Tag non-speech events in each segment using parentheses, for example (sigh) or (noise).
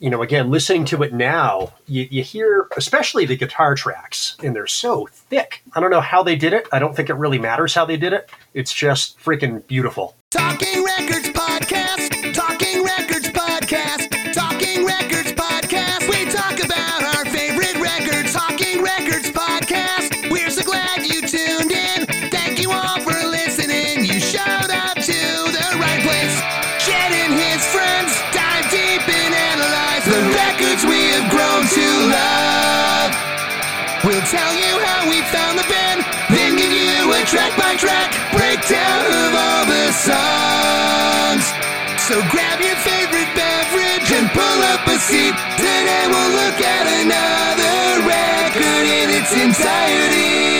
you know, again, listening to it now, you, you hear especially the guitar tracks, and they're so thick. I don't know how they did it. I don't think it really matters how they did it. It's just freaking beautiful. Talking Records Podcast. We'll tell you how we found the band, then give you a track by track breakdown of all the songs. So grab your favorite beverage and pull up a seat. Today we'll look at another record in its entirety.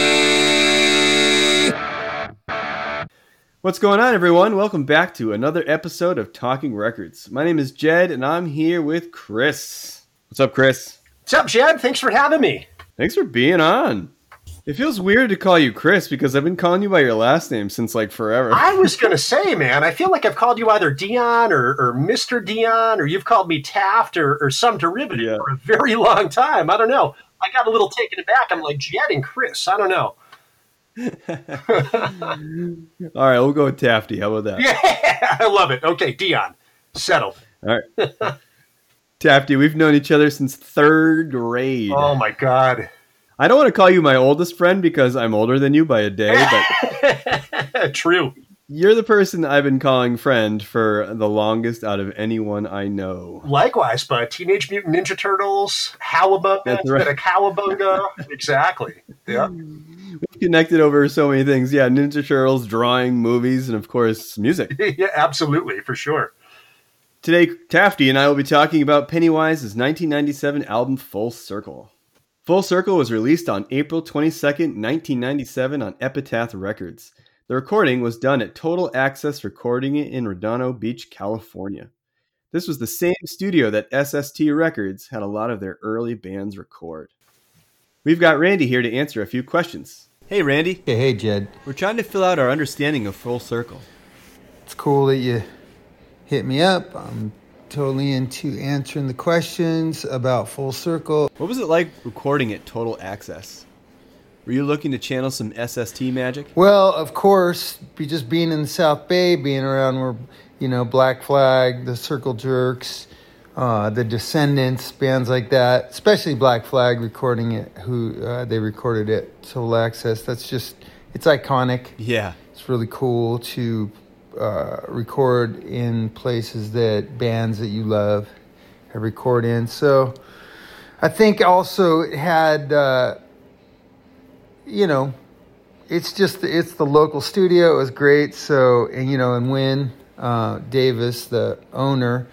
What's going on, everyone? Welcome back to another episode of Talking Records. My name is Jed, and I'm here with Chris. What's up, Chris? What's up, Jed? Thanks for having me. Thanks for being on. It feels weird to call you Chris because I've been calling you by your last name since like forever. I was going to say, man, I feel like I've called you either Dion or, or Mr. Dion, or you've called me Taft or, or some derivative Yeah. for a very (laughs) long time. I don't know. I got a little taken aback. I'm like, Jed and Chris. I don't know. (laughs) All right, we'll go with Tafty. How about that? (laughs) Yeah, I love it. Okay, Dion. Settled. All right. Tafty, we've known each other since third grade. Oh, my God. I don't want to call you my oldest friend because I'm older than you by a day, but (laughs) True. you're the person I've been calling friend for the longest out of anyone I know. Likewise, but Teenage Mutant Ninja Turtles, Howabunga, That's right. of Cowabunga. (laughs) exactly. Yeah. We've connected over so many things. Yeah, Ninja Turtles, drawing, movies, and of course, music. (laughs) yeah, absolutely, for sure. Today, Tafty and I will be talking about Pennywise's 1997 album Full Circle. Full Circle was released on April 22nd, 1997 on Epitaph Records. The recording was done at Total Access Recording in Redondo Beach, California. This was the same studio that SST Records had a lot of their early bands record. We've got Randy here to answer a few questions. Hey, Randy. Hey, hey, Jed. We're trying to fill out our understanding of Full Circle. It's cool that you hit me up. I'm totally into answering the questions about Full Circle. What was it like recording at Total Access? Were you looking to channel some SST magic? Well, of course, be just being in the South Bay, being around where, you know, Black Flag, the Circle Jerks, uh, the Descendents, bands like that, especially Black Flag recording it, who uh, they recorded it, Total Access. That's just, it's iconic. Yeah. It's really cool to uh, record in places that bands that you love have record in. So I think also it had, uh, you know, it's just it's the local studio. It was great. So and you know, and when uh, Davis, the owner,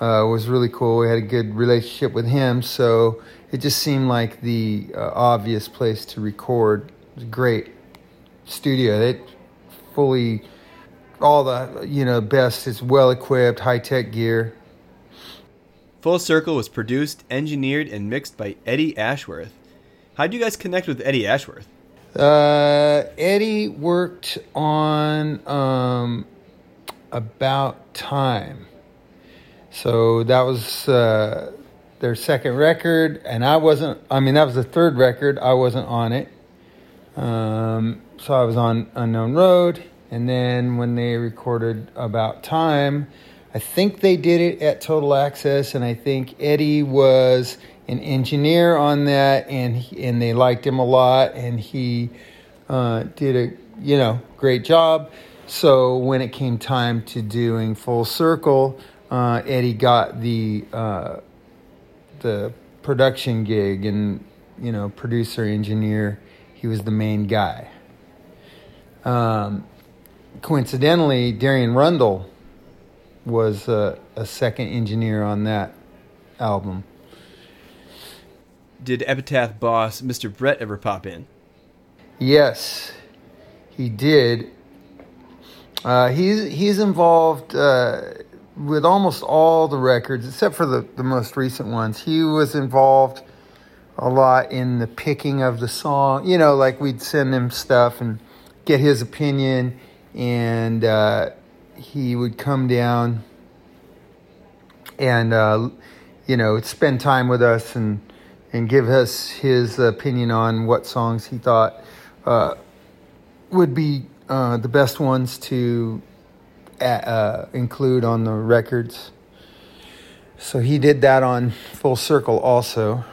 uh, was really cool. We had a good relationship with him. So it just seemed like the uh, obvious place to record. It was great studio. It fully all the you know best. It's well equipped, high tech gear. Full Circle was produced, engineered, and mixed by Eddie Ashworth. How do you guys connect with Eddie Ashworth? Uh, Eddie worked on um, about time, so that was uh, their second record, and I wasn't. I mean, that was the third record. I wasn't on it, um, so I was on Unknown Road, and then when they recorded About Time, I think they did it at Total Access, and I think Eddie was an engineer on that, and he, and they liked him a lot, and he uh, did a you know great job. So when it came time to doing Full Circle, uh, Eddie got the uh, the production gig, and you know producer engineer, he was the main guy. Um, coincidentally, Darian Rundall was uh, a second engineer on that album. Did Epitaph boss Mr. Brett ever pop in? Yes, he did. Uh, he's he's involved uh, with almost all the records except for the, the most recent ones. He was involved a lot in the picking of the song. You know, like we'd send him stuff and get his opinion, and uh, he would come down and uh, you know, spend time with us and and give us his opinion on what songs he thought uh, would be uh, the best ones to uh, include on the records. So he did that on Full Circle also.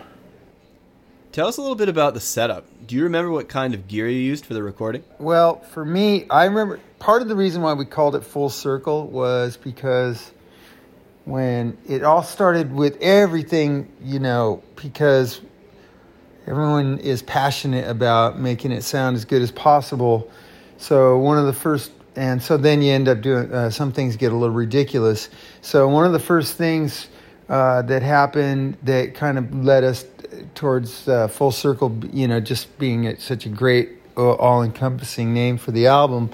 Tell us a little bit about the setup. Do you remember what kind of gear you used for the recording? Well, for me, I remember part of the reason why we called it Full Circle was because when it all started with everything, you know, because everyone is passionate about making it sound as good as possible. So one of the first, and so then you end up doing uh, some things get a little ridiculous. So one of the first things uh, that happened that kind of led us towards uh, full circle, you know, just being such a great, uh, all-encompassing name for the album,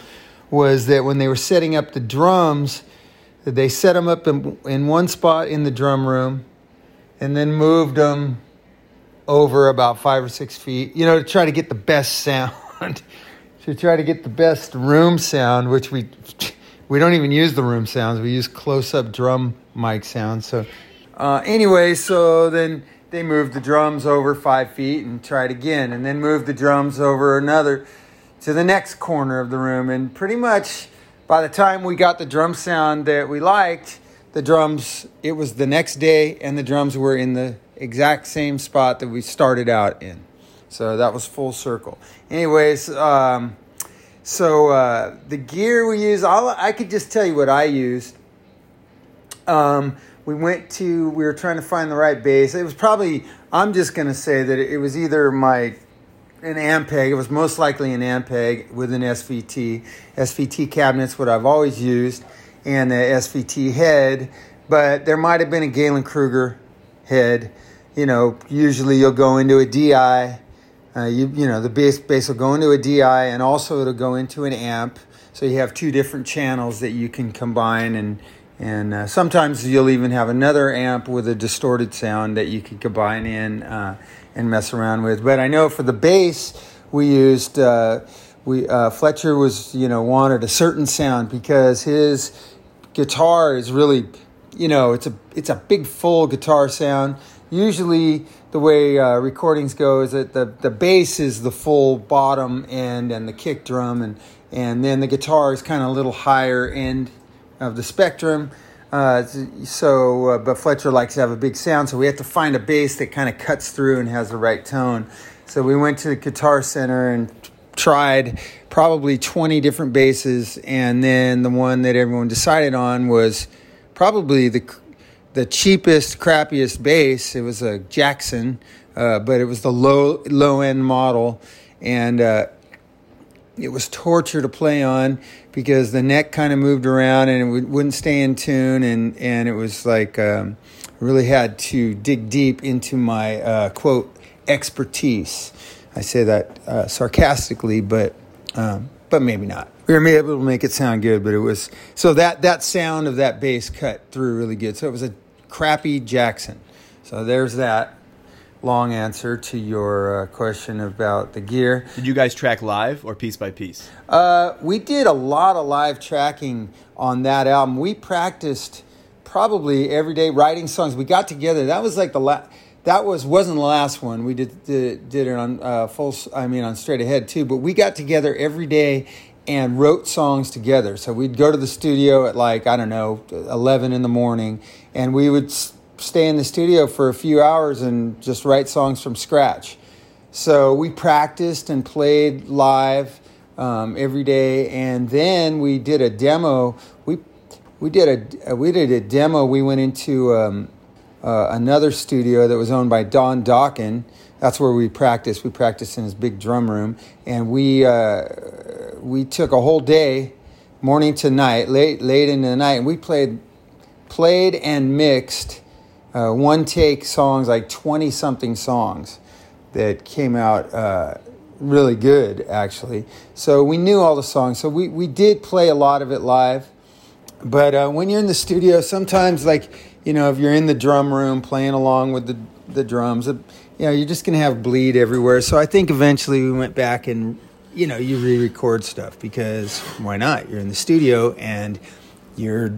was that when they were setting up the drums they set them up in, in one spot in the drum room and then moved them over about five or six feet, you know, to try to get the best sound, (laughs) to try to get the best room sound, which we (laughs) we don't even use the room sounds. We use close-up drum mic sounds. So uh, anyway, so then they moved the drums over five feet and tried again, and then moved the drums over another to the next corner of the room, and pretty much by the time we got the drum sound that we liked, the drums, it was the next day, and the drums were in the exact same spot that we started out in. So that was full circle. Anyways, um, so uh, the gear we use, I'll, I could just tell you what I used. Um, we went to, we were trying to find the right bass. It was probably, I'm just going to say that it was either my an Ampeg. It was most likely an Ampeg with an SVT. SVT cabinet's what I've always used, and the SVT head. But there might have been a Gallien-Krueger head. You know, usually you'll go into a DI. Uh, you you know the bass bass will go into a DI, and also it'll go into an amp. So you have two different channels that you can combine, and and uh, sometimes you'll even have another amp with a distorted sound that you can combine in. Uh, and mess around with. But I know for the bass, we used uh, we uh, Fletcher was you know wanted a certain sound because his guitar is really you know it's a it's a big full guitar sound. Usually the way uh, recordings go is that the the bass is the full bottom end and the kick drum and and then the guitar is kind of a little higher end of the spectrum uh, so, uh, but Fletcher likes to have a big sound, so we have to find a bass that kind of cuts through and has the right tone. So we went to the Guitar Center and tried probably 20 different basses, and then the one that everyone decided on was probably the the cheapest, crappiest bass. It was a Jackson, uh, but it was the low low end model, and uh, it was torture to play on because the neck kind of moved around and it wouldn't stay in tune and and it was like um, really had to dig deep into my uh, quote expertise. I say that uh, sarcastically, but um, but maybe not. We were able to make it sound good, but it was so that that sound of that bass cut through really good. So it was a crappy Jackson. So there's that long answer to your uh, question about the gear. Did you guys track live or piece by piece? Uh, we did a lot of live tracking on that album. We practiced probably every day writing songs. We got together. That was like the last. That was wasn't the last one. We did did, did it on uh, full. I mean on straight ahead too. But we got together every day and wrote songs together. So we'd go to the studio at like I don't know eleven in the morning, and we would stay in the studio for a few hours and just write songs from scratch. So we practiced and played live um, every day, and then we did a demo. We we did a we did a demo. We went into um, uh, another studio that was owned by Don Dokken. That's where we practiced. We practiced in his big drum room, and we uh, we took a whole day, morning to night, late late into the night, and we played played and mixed uh, one take songs, like 20 something songs that came out uh, really good, actually. So we knew all the songs. So we, we did play a lot of it live. But uh, when you're in the studio, sometimes, like, you know, if you're in the drum room playing along with the, the drums, you know, you're just going to have bleed everywhere. So I think eventually we went back and, you know, you re record stuff because why not? You're in the studio and you're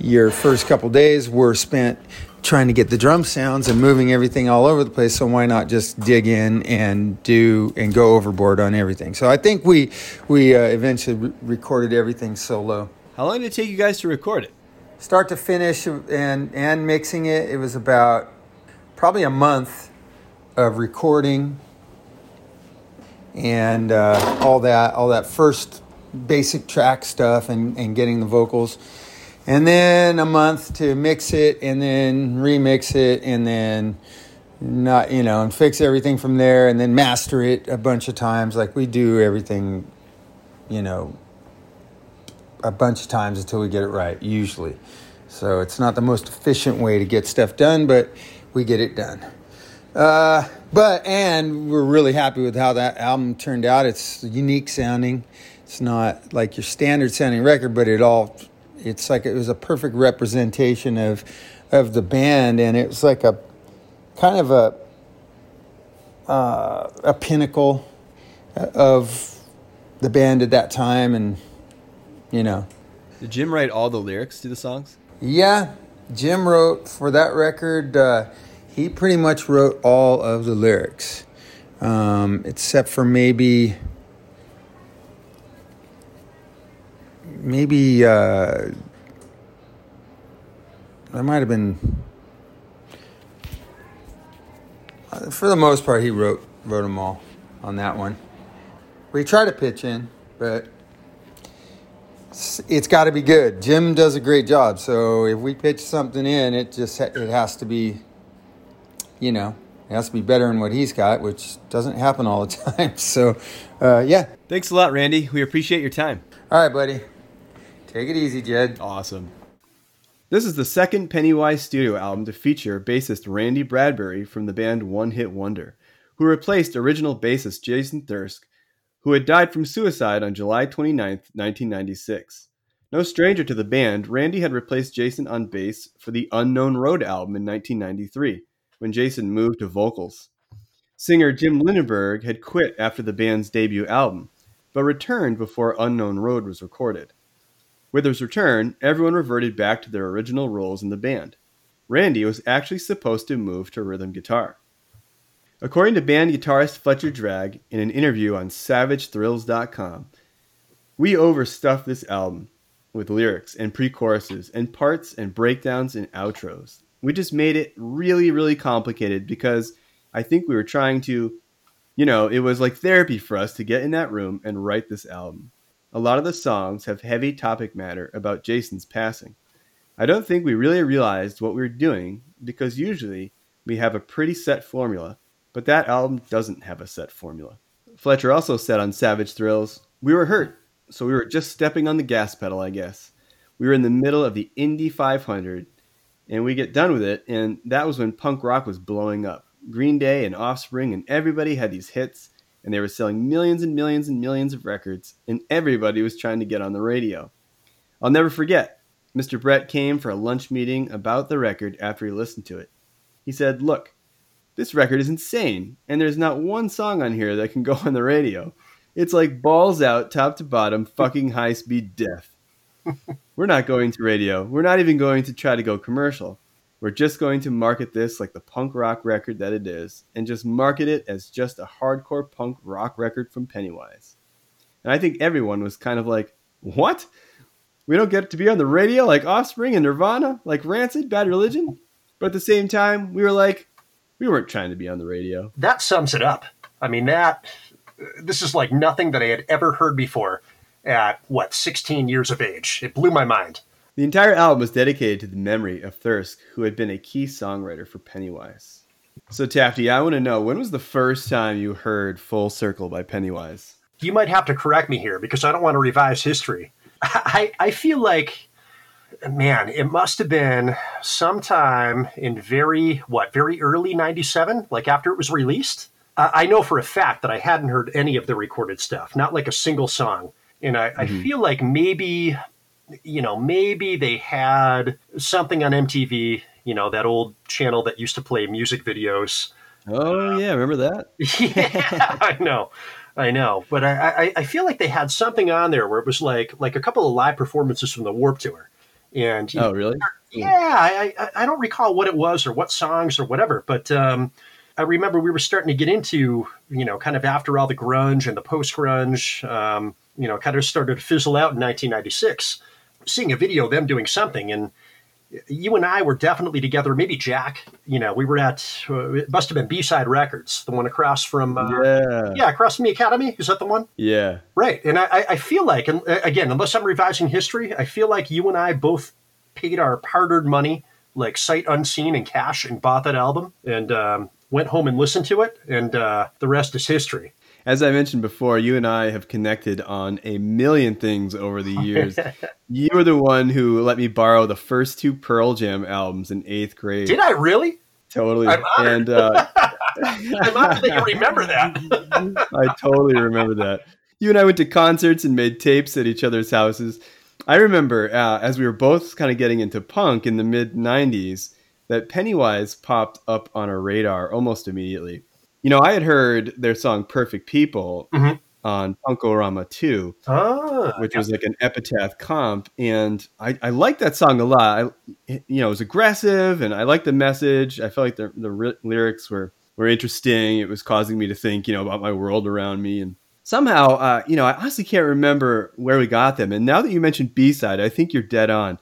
your first couple days were spent trying to get the drum sounds and moving everything all over the place. So why not just dig in and do and go overboard on everything? So I think we we uh, eventually re- recorded everything solo, How long did it take you guys to record it? start to finish, and and mixing it. It was about probably a month of recording and uh, all that all that first basic track stuff and, and getting the vocals and then a month to mix it and then remix it and then not you know and fix everything from there and then master it a bunch of times like we do everything you know a bunch of times until we get it right usually so it's not the most efficient way to get stuff done but we get it done uh, but and we're really happy with how that album turned out. It's unique sounding. It's not like your standard sounding record, but it all it's like it was a perfect representation of of the band, and it was like a kind of a uh, a pinnacle of the band at that time, and you know, Did Jim write all the lyrics to the songs? yeah, Jim wrote for that record. Uh, he pretty much wrote all of the lyrics, um, except for maybe maybe uh, there might have been. uh, For the most part, he wrote wrote them all on that one. We try to pitch in, but it's- it's got to be good. Jim does a great job. So if we pitch something in, it just it has to be, you know, it has to be better than what he's got, which doesn't happen all the (laughs) time. So, uh, yeah. Thanks a lot, Randy. We appreciate your time. All right, buddy. Take it easy, Jed. Awesome. This is the second Pennywise studio album to feature bassist Randy Bradbury from the band One Hit Wonder, who replaced original bassist Jason Thirsk, who had died from suicide on July 29, 1996. No stranger to the band, Randy had replaced Jason on bass for the Unknown Road album in 1993, when Jason moved to vocals. Singer Jim Lindberg had quit after the band's debut album, but returned before Unknown Road was recorded. With his return, everyone reverted back to their original roles in the band. Randy was actually supposed to move to rhythm guitar. According to band guitarist Fletcher Dragge in an interview on SavageThrills.com, we overstuffed this album with lyrics and pre choruses and parts and breakdowns and outros. We just made it really, really complicated because I think we were trying to, you know, it was like therapy for us to get in that room and write this album. A lot of the songs have heavy topic matter about Jason's passing. I don't think we really realized what we were doing because usually we have a pretty set formula, but that album doesn't have a set formula. Fletcher also said on Savage Thrills, We were hurt, so we were just stepping on the gas pedal, I guess. We were in the middle of the Indy 500, and we get done with it, and that was when punk rock was blowing up. Green Day and Offspring and everybody had these hits, and they were selling millions and millions and millions of records, and everybody was trying to get on the radio. I'll never forget, Mr. Brett came for a lunch meeting about the record after he listened to it. He said, Look, this record is insane, and there's not one song on here that can go on the radio. It's like balls out, top to bottom, fucking high speed death. (laughs) We're not going to radio. We're not even going to try to go commercial. We're just going to market this like the punk rock record that it is, and just market it as just a hardcore punk rock record from Pennywise. And I think everyone was kind of like, What? We don't get to be on the radio like Offspring and Nirvana, like Rancid, Bad Religion? But at the same time, we were like, we weren't trying to be on the radio. That sums it up. I mean, that this is like nothing that I had ever heard before at what 16 years of age. It blew my mind. The entire album was dedicated to the memory of Thirsk, who had been a key songwriter for Pennywise. So, Tafty, I want to know when was the first time you heard Full Circle by Pennywise? You might have to correct me here because I don't want to revise history. I, I feel like, man, it must have been sometime in very, what, very early 97, like after it was released. Uh, I know for a fact that I hadn't heard any of the recorded stuff, not like a single song. And I, I feel like maybe, you know, maybe they had something on MTV, you know, that old channel that used to play music videos. Oh, yeah, remember that? (laughs) yeah, I know. I know, but I, I, I feel like they had something on there where it was like like a couple of live performances from the Warp Tour, And Oh, really? yeah, I, I I don't recall what it was or what songs or whatever, but um, I remember we were starting to get into you know kind of after all the grunge and the post grunge, um, you know, kind of started to fizzle out in 1996. Seeing a video of them doing something, and you and I were definitely together. Maybe Jack, you know, we were at uh, it must have been B Side Records, the one across from uh, Yeah. yeah, across from the Academy. Is that the one? Yeah. Right. And I, I- feel like, and uh, again, unless I'm revising history, I feel like you and I both paid our hard earned money, like sight unseen in cash, and bought that album and um, went home and listened to it. And uh, the rest is history. As I mentioned before, you and I have connected on a million things over the (laughs) years. you were the one who let me borrow the first two Pearl Jam albums in eighth grade. Did I really? Totally. I'm honored. and uh, (laughs) I'm honored that you remember that. (laughs) I totally remember that. You and I went to concerts and made tapes at each other's houses. I remember uh, as we were both kind of getting into punk in the mid 90s that Pennywise popped up on our radar almost immediately. You know, I had heard their song Perfect People Mhm. on Punk-O-Rama 2, ah, which was like an epitaph comp. And I, I liked that song a lot. I, you know, it was aggressive and I liked the message. I felt like the, the ry- lyrics were, were interesting. It was causing me to think, you know, about my world around me. And somehow, uh, you know, I honestly can't remember where we got them. And now that you mentioned B side, I think you're dead on.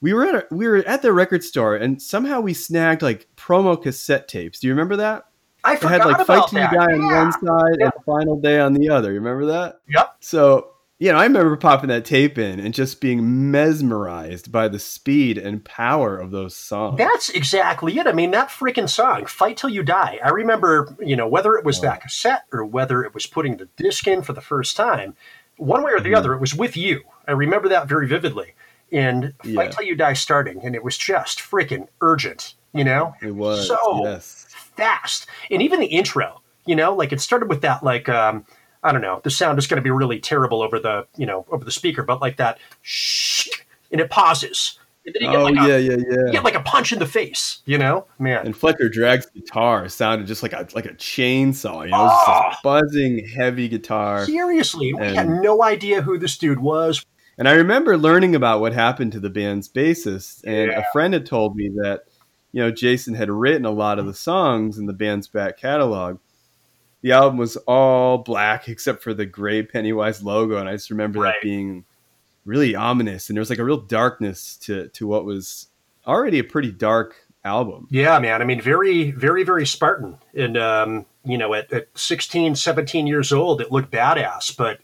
We were at a, we were at the record store and somehow we snagged like promo cassette tapes. Do you remember that? I forgot had like about Fight Till You that. Die on Yeah. one side Yeah. and Final Day on the other. You remember that? Yep. So, you know, I remember popping that tape in and just being mesmerized by the speed and power of those songs. That's exactly it. I mean, that freaking song, Fight Till You Die. I remember, you know, whether it was that cassette or whether it was putting the disc in for the first time, one way or the Mhm. other, it was with you. I remember that very vividly. And Fight Yeah. Till You Die starting, and it was just freaking urgent, you know? it was, so yes. Fast. And even the intro, you know, like it started with that, like, um, I don't know, the sound is going to be really terrible over the, you know, over the speaker, but like that, shh, and it pauses. And then you get Oh, like yeah, a, yeah, you yeah. get like a punch in the face, you know? Man. And Fletcher Dragge's guitar sounded just like a like a chainsaw. You know, it was just Oh. buzzing, heavy guitar. Seriously, we had no idea who this dude was. And I remember learning about what happened to the band's bassist, and Yeah. a friend had told me that, you know, Jason had written a lot of the songs in the band's back catalog. The album was all black except for the gray Pennywise logo, and I just remember Right. that being really ominous, and there was like a real darkness to to what was already a pretty dark album. Yeah, man. I mean, very, very, very Spartan. And, um, you know, at, at 16, 17 years old, it looked badass. But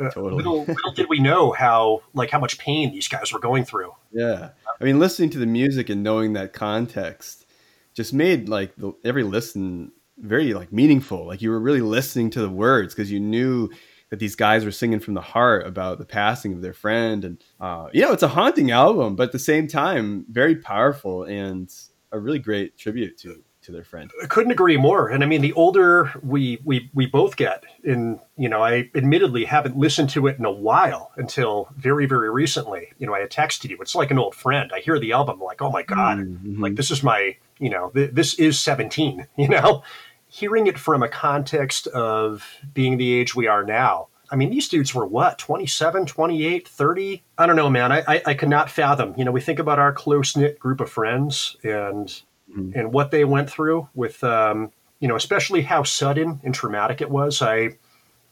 uh, Totally. little, little did we know how, like, how much pain these guys were going through. Yeah, I mean, listening to the music and knowing that context just made like the, every listen very like meaningful. Like you were really listening to the words because you knew that these guys were singing from the heart about the passing of their friend, and uh, you know, it's a haunting album, but at the same time, very powerful and a really great tribute to to their friend. I couldn't agree more. And I mean, the older we, we, we both get, and, you know, I admittedly haven't listened to it in a while until very, very recently. You know, I had texted you. It's like an old friend. I hear the album, I'm like, oh my God, Mhm. like this is my, you know, th- this is 17, (laughs) you know? Hearing it from a context of being the age we are now. I mean, these dudes were what, 27, 28, 30? I don't know, man. I, I, I could not fathom. You know, we think about our close knit group of friends and Mhm. and what they went through with, um, you know, especially how sudden and traumatic it was. I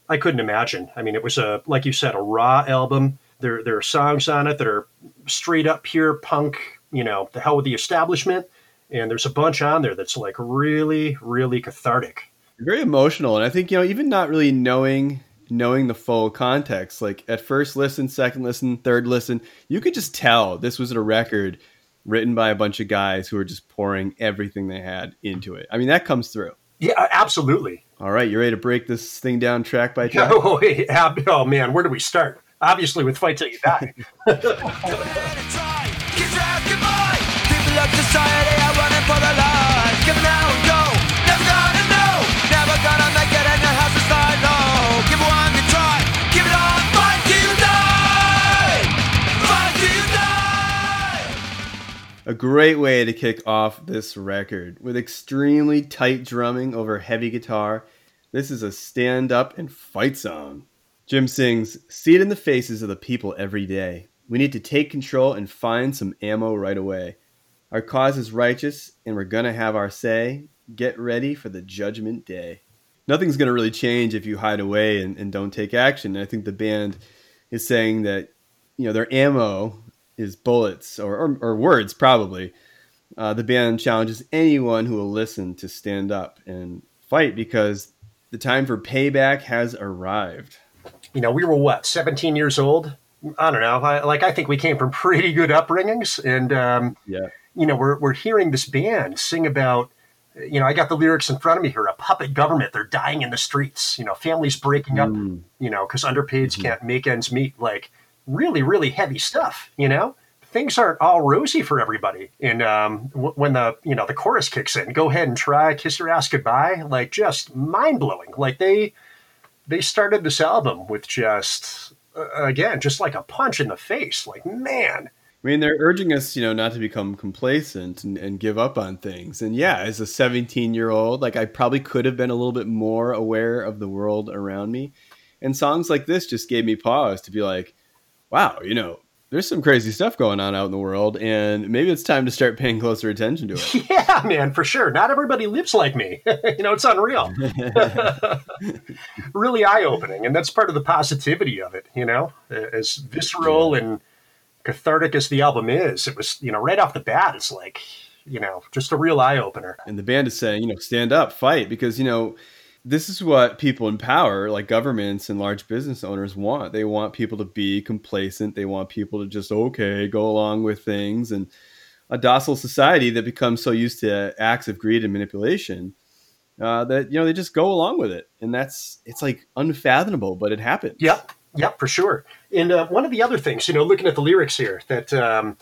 I couldn't imagine. I mean, it was a like you said, a raw album. There there are songs on it that are straight up pure punk. You know, the hell with the establishment. And there's a bunch on there that's like really, really cathartic. very emotional and i think you know even not really knowing knowing the full context like at first listen second listen third listen you could just tell this was a record written by a bunch of guys who are just pouring everything they had into it i mean that comes through Yeah, absolutely. all right you ready to break this thing down track by track (laughs) Oh, hey, oh man, where do we start? Obviously, with "Fight Till You Die." (laughs) a great way to kick off this record with extremely tight drumming over heavy guitar. This is a stand up and fight song. Jim sings, See it in the faces of the people every day. We need to take control and find some ammo right away. Our cause is righteous, and we're going to have our say. Get ready for the judgment day. Nothing's going to really change if you hide away and, and don't take action. And I think the band is saying that, you know, their ammo is bullets or, or, or words, probably. Uh, the band challenges anyone who will listen to stand up and fight because the time for payback has arrived. You know, we were what, 17 years old? I don't know. I, like, I think we came from (laughs) pretty good upbringings. And, um, Yeah. you know, we're, we're hearing this band sing about, you know, I got the lyrics in front of me here a puppet government. They're dying in the streets, you know, families breaking up, Mm. you know, because underpaids Mhm. can't make ends meet. Like, really, really heavy stuff, you know? Things aren't all rosy for everybody. And um, w- when the, you know, the chorus kicks in, go ahead and try, kiss your ass goodbye. Like, just mind blowing. Like, they, they started this album with just, uh, again, just like a punch in the face. Like, man, I mean, they're urging us, you know, not to become complacent and, and give up on things. And yeah, as a 17 year old, like I probably could have been a little bit more aware of the world around me. And songs like this just gave me pause to be like, wow, you know, there's some crazy stuff going on out in the world. And maybe it's time to start paying closer attention to it. (laughs) Yeah, man, for sure. Not everybody lives like me. (laughs) you know, it's unreal. (laughs) really eye opening. And that's part of the positivity of it, you know, as visceral and cathartic as the album is. It was, you know, right off the bat, it's like, you know, just a real eye opener. and the band is saying, you know, stand up, fight, because you know, this is what people in power, like governments and large business owners, want. They want people to be complacent. They want people to just okay, go along with things, and a docile society that becomes so used to acts of greed and manipulation uh, that you know they just go along with it, and that's it's like unfathomable, but it happens. Yep, yep, for sure. And uh, one of the other things, you know, looking at the lyrics here, that um,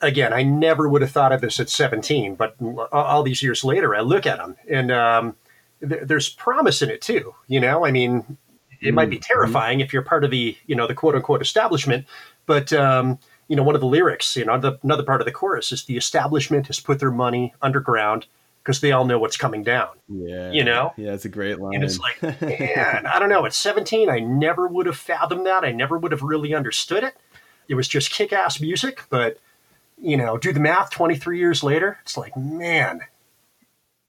again, I never would have thought of this at 17, but all these years later, I look at them and um, th- there's promise in it too. You know, I mean, it might be terrifying if you're part of the, you know, the quote unquote establishment, but um, you know, one of the lyrics, you know, the, another part of the chorus is the establishment has put their money underground because they all know what's coming down. Yeah, You know? yeah, it's a great line. And it's like, (laughs) man, I don't know. At 17, I never would have fathomed that. I never would have really understood it. It was just kick ass music. But, you know, do the math 23 years later, it's like, man,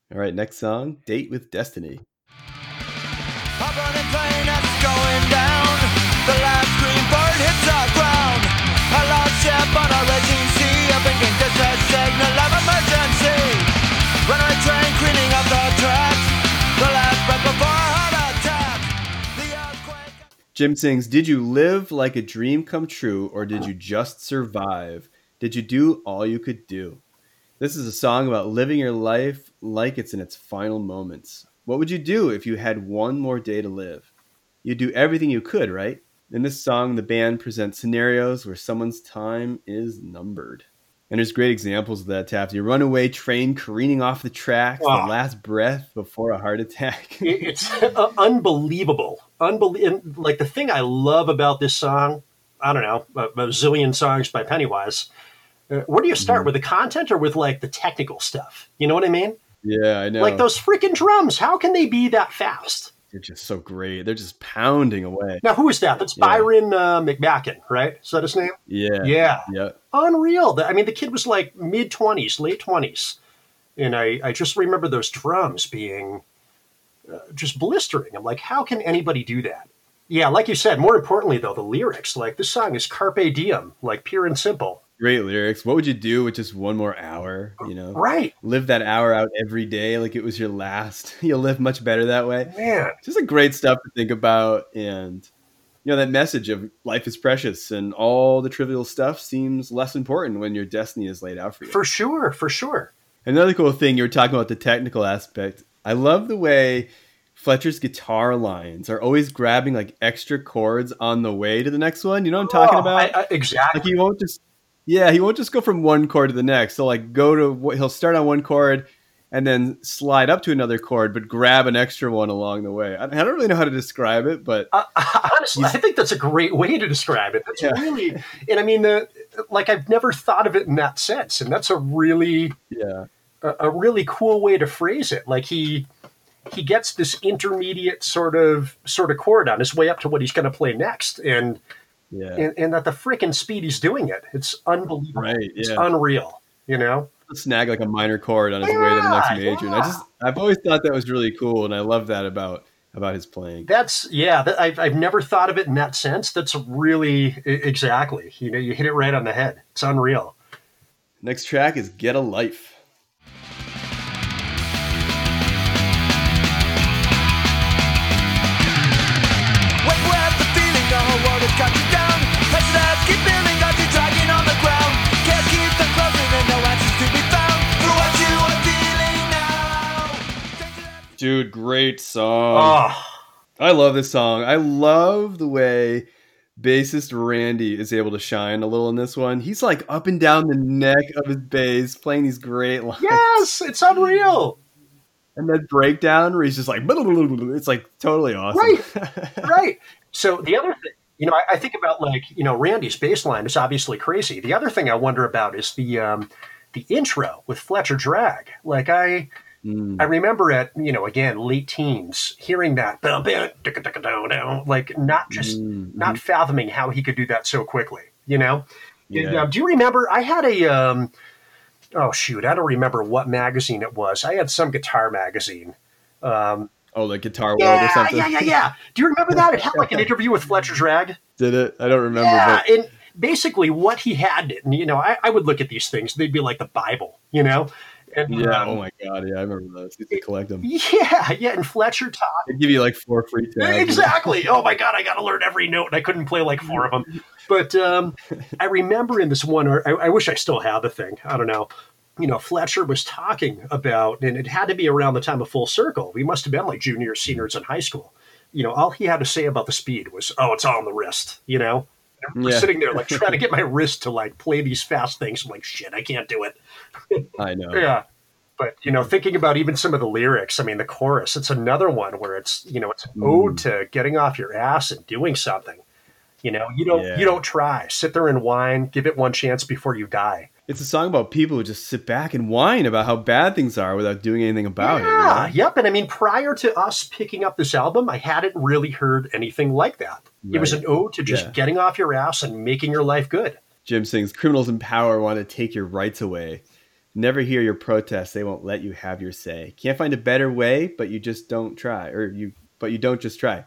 All right, next song, "Date with Destiny." A burning plane that's going down. The last green bird hits the ground. A lost ship on a raging sea. A blinking distress signal of emergency. Runaway train cleaning up the tracks. The last breath before a heart attack. The earthquake. Jim sings, Did you live like a dream come true, or did you just survive? Did you do all you could do? This is a song about living your life like it's in its final moments. What would you do if you had one more day to live? You'd do everything you could, right? In this song, the band presents scenarios where someone's time is numbered. And there's great examples of that, Tafty. A runaway train careening off the tracks, Wow. the last breath before a heart attack. (laughs) it's uh, unbelievable. Unbelievable. Like the thing I love about this song, I don't know, a, a zillion songs by Pennywise. Uh, where do you start with the content or with like the technical stuff? You know what I mean? Yeah, I know. Like those freaking drums. How can they be that fast? They're just so great. They're just pounding away. Now, who is that? That's Yeah. Byron uh, McMackin, right? Is that his name? Yeah. Yeah. Yeah. Unreal. I mean, the kid was like mid 20s, late 20s. And I, I just remember those drums being uh, just blistering. I'm like, how can anybody do that? Yeah, like you said, more importantly, though, the lyrics. Like, this song is Carpe Diem, like pure and simple. Great lyrics. What would you do with just one more hour? You know, Right. live that hour out every day like it was your last. (laughs) You'll live much better that way. Man. Just a great stuff to think about. And, you know, that message of life is precious and all the trivial stuff seems less important when your destiny is laid out for you. For sure. For sure. Another cool thing you were talking about the technical aspect. I love the way Fletcher's guitar lines are always grabbing like extra chords on the way to the next one. You know what I'm talking Oh, about? I- I- exactly. like he won't just yeah he won't just go from one chord to the next he'll like go to he'll start on one chord and then slide up to another chord but grab an extra one along the way i, I don't really know how to describe it but Uh, honestly, I think that's a great way to describe it. That's Yeah. really, and I mean, the, like I've never thought of it in that sense, and that's a really, yeah a, a really cool way to phrase it. Like he, he gets this intermediate sort of sort of chord on his way up to what he's going to play next, and Yeah. and, and at the freaking speed he's doing it. It's unbelievable. Right, It's yeah. unreal. You know. snag like a minor chord on his way to the next Yeah, major. And I just I've always thought that was really cool, and I love that about about his playing. That's yeah. That, I've I've never thought of it in that sense. That's really exactly. You know, you hit it right on the head. It's unreal. Next track is "Get a Life." When Dude, great song. Oh, I love this song. I love the way bassist Randy is able to shine a little in this one. He's like up and down the neck of his bass, playing these great lines. yes, it's unreal. And that breakdown where he's just like, (laughs) it's like totally awesome. Right. (laughs) right. So the other thing, you know, I, I think about like, you know, Randy's bass line is obviously crazy. The other thing I wonder about is the um, the intro with Fletcher Dragge. Like I Mm. I remember at, you know, again, late teens, hearing that bum, bum, ticka, ticka, down, down, like not just Mm, not fathoming how he could do that so quickly, you know? And, Yeah. uh, do you remember I had a um oh shoot, I don't remember what magazine it was. I had some guitar magazine. Um, Oh, like Guitar World or something? yeah, yeah, yeah. Do you remember that? It had like an (laughs) interview with Fletcher Dragge. Did it? I don't remember. Yeah, but and basically what he had, and you know, I, I would look at these things; they'd be like the Bible, you know. And, yeah. um, Oh my god. Yeah, I remember those. To collect them. yeah, yeah. And Fletcher taught They give you like four free tabs. exactly. Oh my god, I got to learn every note, and I couldn't play like four of them. But um, I remember in this one, or I, I wish I still had the thing. I don't know. You know, Fletcher was talking about, and it had to be around the time of Full Circle. We must have been like juniors, seniors in high school. You know, all he had to say about the speed was, "Oh, it's all on the wrist." You know, we're Yeah. sitting there like trying to get my (laughs) wrist to like play these fast things. I'm like, shit, I can't do it. (laughs) I know. Yeah. But you know, thinking about even some of the lyrics, I mean, the chorus, it's another one where it's you know, it's an ode to getting off your ass and doing something. You know, you don't Yeah. you don't try. Sit there and whine, give it one chance before you die. It's a song about people who just sit back and whine about how bad things are without doing anything about yeah, it. yep. And I mean, prior to us picking up this album, I hadn't really heard anything like that. It was an ode to just Yeah. getting off your ass and making your life good. Jim sings, Criminals in power want to take your rights away. Never hear your protests, they won't let you have your say. Can't find a better way, but you just don't try. Or you but you don't just try.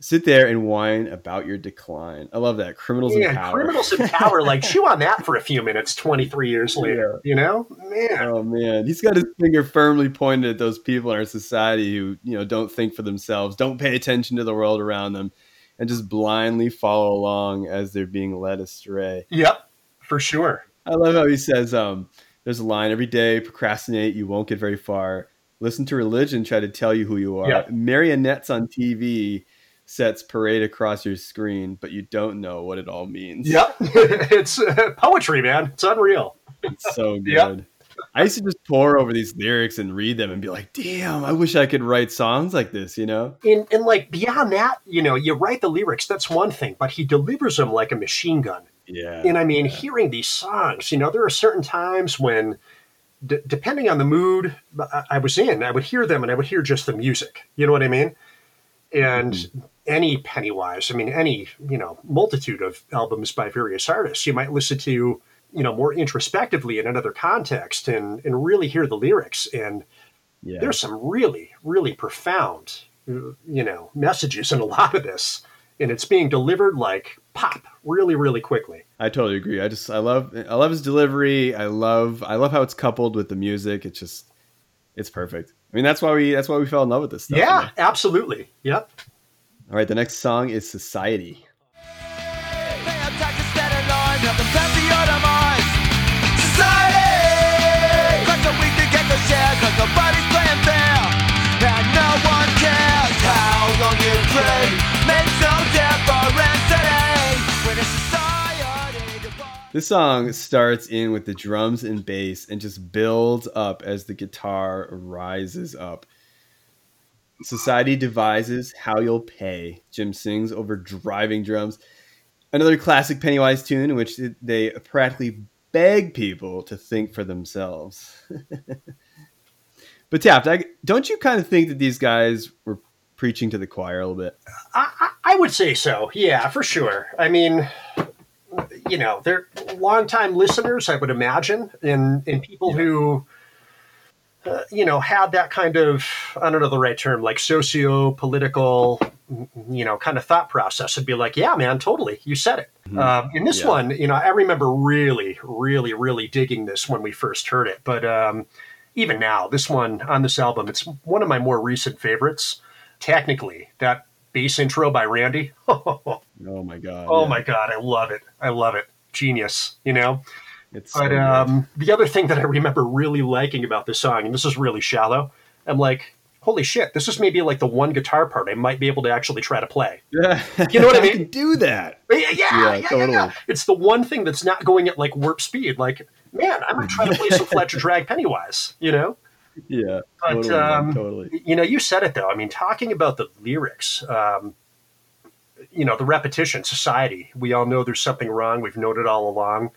Sit there and whine about your decline. I love that. Criminals in Yeah, power. criminals in power, like (laughs) chew on that for a few minutes, twenty three years later. You know, man. Oh man, he's got his finger firmly pointed at those people in our society who, you know, don't think for themselves, don't pay attention to the world around them, and just blindly follow along as they're being led astray. Yep, for sure. I love how he says, um, there's a line every day, procrastinate, you won't get very far. Listen to religion try to tell you who you are. Yeah. Marionettes on TV sets parade across your screen, but you don't know what it all means. Yep, (laughs) it's uh, poetry, man. It's unreal. It's so (laughs) good. Yep. I used to just pour over these lyrics and read them and be like, damn, I wish I could write songs like this, you know? And, and like beyond that, you know, you write the lyrics, that's one thing, but he delivers them like a machine gun. Yeah. And I mean, hearing these songs, you know, there are certain times when, d- depending on the mood I-, I was in, I would hear them and I would hear just the music. You know what I mean? And any Pennywise, I mean, any, you know, multitude of albums by various artists, you might listen to, you know, more introspectively in another context and, and really hear the lyrics. And yeah. there's some really, really profound, you know, messages in a lot of this. And it's being delivered like pop really, really quickly. I totally agree. I just I love I love his delivery. I love I love how it's coupled with the music. It's just it's perfect. I mean that's why we that's why we fell in love with this stuff. Yeah, absolutely. Yep. All right, the next song is Society. This song starts in with the drums and bass and just builds up as the guitar rises up. Society devises how you'll pay. Jim sings over driving drums. Another classic Pennywise tune in which they practically beg people to think for themselves. (laughs) but Taft, I, don't you kind of think that these guys were preaching to the choir a little bit. I, I I would say so. Yeah, for sure. I mean, you know, they're longtime listeners, I would imagine, and and people who, uh, you know, had that kind of I don't know the right term, like socio political, you know, kind of thought process. Would be like, yeah, man, totally, you said it. Um, in this Yeah. one, you know, I remember really, really, really digging this when we first heard it, but. um even now, this one on this album, it's one of my more recent favorites. Technically, that bass intro by Randy. Oh, (laughs) Oh my god! yeah. my god, I love it. I love it. Genius, you know. It's But good. um, the other thing that I remember really liking about this song, and this is really shallow, I'm like, holy shit, this is maybe like the one guitar part I might be able to actually try to play. yeah. (laughs) you know what I mean? can do that. Yeah, yeah, yeah, Yeah, yeah, yeah, totally. yeah. It's the one thing that's not going at like warp speed. Like, man, I'm gonna try to play some (laughs) Fletcher Dragge Pennywise, you know. Yeah, But, totally, um, totally. you know, you said it though. I mean, talking about the lyrics, um, you know, the repetition, society. We all know there's something wrong. We've known it all along.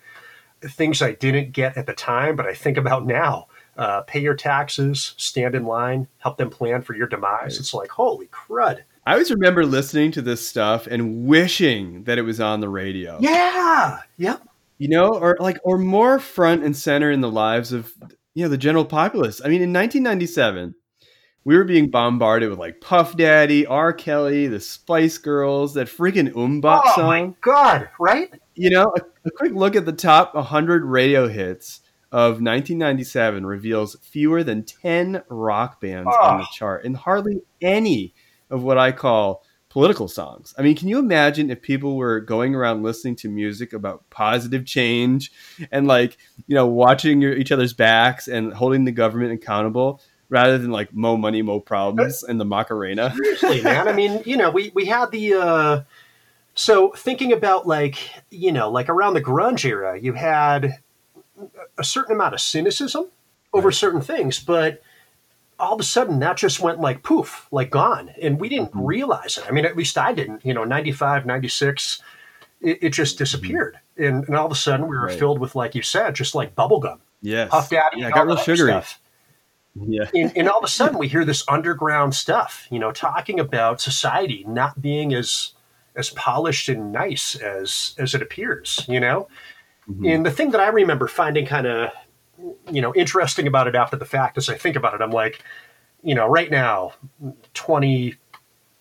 Things I didn't get at the time, but I think about now. Uh, pay your taxes, stand in line, help them plan for your demise. It's like, holy crud. I always remember listening to this stuff and wishing that it was on the radio. Yeah. Yep. you know, or like, or more front and center in the lives of, you know, the general populace. I mean, in 1997, we were being bombarded with like Puff Daddy, R. Kelly, the Spice Girls, that freaking MMMBop Oh song. Oh my god! Right? You know, a, a quick look at the top 100 radio hits of 1997 reveals fewer than 10 rock bands on the Oh. chart and hardly any of what I call political songs. I mean, can you imagine if people were going around listening to music about positive change and like, you know, watching your, each other's backs and holding the government accountable rather than like mo money, mo problems and the Macarena? Seriously, man. I mean, you know, we we had the uh so thinking about like, you know, like around the grunge era, you had a certain amount of cynicism over Right. certain things, but all of a sudden that just went like poof, like gone. And we didn't Mm-hmm. realize it. I mean, at least I didn't, you know, 95, 96, it, it just disappeared. And, and all of a sudden we were Mm-hmm. Right. filled with, like you said, just like bubblegum, Yes. Yeah, got real sugary. stuff Yeah. and, and all of a sudden we hear this underground stuff you know talking about society not being as as polished and nice as as it appears you know? Mm-hmm. And the thing that i remember finding kind of you know interesting about it after the fact as i think about it i'm like you know right now 20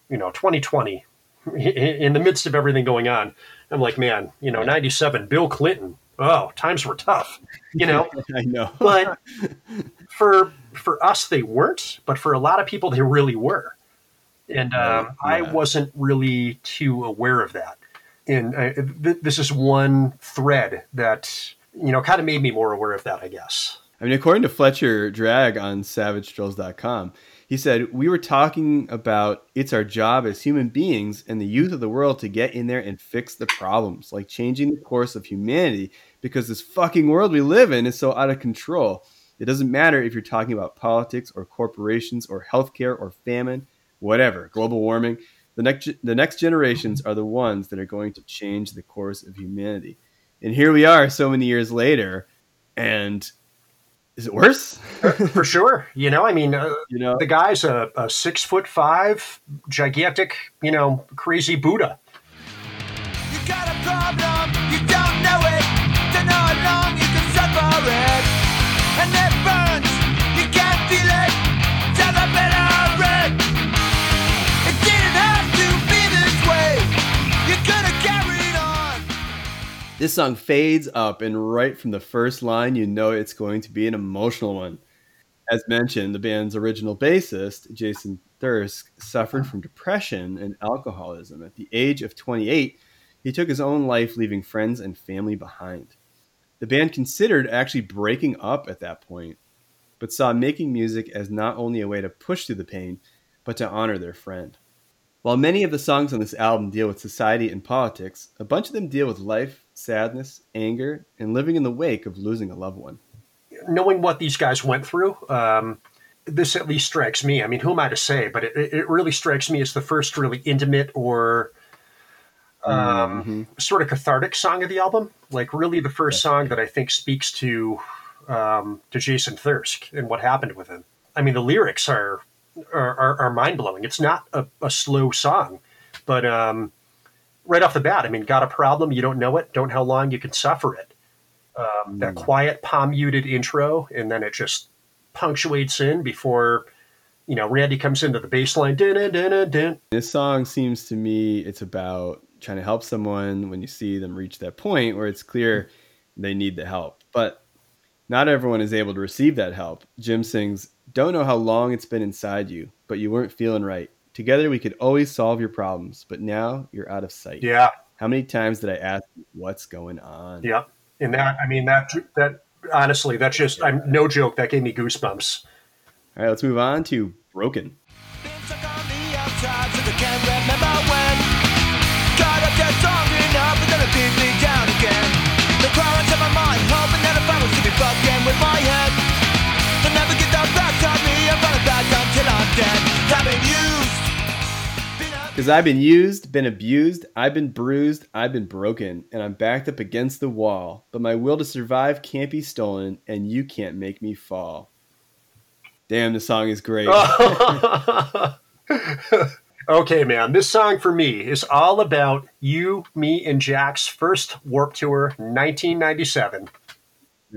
you know 2020 (laughs) in the midst of everything going on i'm like man you know 97 bill clinton. Oh times were tough you know? (laughs) I know. but (laughs) for for us they weren't but for a lot of people they really were and um, i wasn't really too aware of that. And uh, th- this is one thread that you know kind of made me more aware of that i guess. I mean, according to Fletcher Dragge on SavageStrolls.com, he said, We were talking about it's our job as human beings and the youth of the world to get in there and fix the problems, like changing the course of humanity, because this fucking world we live in is so out of control. It doesn't matter if you're talking about politics or corporations or healthcare or famine, whatever, global warming. The next, the next generations are the ones that are going to change the course of humanity. And here we are so many years later, and is it worse? (laughs) for sure you know i mean uh, you know, the guy's a, a six foot five gigantic you know crazy buddha You got a problem, this song fades up, and right from the first line, you know it's going to be an emotional one. As mentioned, the band's original bassist, Jason Thirsk, suffered from depression and alcoholism. At the age of 28, he took his own life, leaving friends and family behind. The band considered actually breaking up at that point, but saw making music as not only a way to push through the pain, but to honor their friend. While many of the songs on this album deal with society and politics, a bunch of them deal with life, sadness, anger, and living in the wake of losing a loved one. knowing what these guys went through, um, this at least strikes me. I mean, who am I to say? But it, it really strikes me as the first really intimate or um, Mhm. sort of cathartic song of the album. Like, really, the first song that I think speaks to um, to Jason Thirsk and what happened with him. I mean, the lyrics are are, are, are mind blowing. It's not a, a slow song, but um, right off the bat, I mean, got a problem, you don't know it, don't know how long you can suffer it. Um, That quiet, palm muted intro, and then it just punctuates in before, you know, Randy comes into the bass line. Dun, dun, dun, dun, dun. This song seems to me it's about trying to help someone when you see them reach that point where it's clear they need the help. But not everyone is able to receive that help. Jim sings, Don't know how long it's been inside you, but you weren't feeling right. Together we could always solve your problems, but now you're out of sight. Yeah, How many times did I ask what's going on? yeah. And that, I mean, that, that, honestly, that's just, I'm no joke, that gave me goosebumps. All right, let's move on to Broken. Been stuck on the outside since I can't remember when. Got up just long enough and then it beat me down again. The crawling to my mind, hoping that if I was to be fucking with my Because I've been used, been abused, I've been bruised, I've been broken, and I'm backed up against the wall. But my will to survive can't be stolen, and you can't make me fall. Damn, the song is great. (laughs) okay, man. This song for me is all about you, me, and Jack's first Warped Tour, 1997.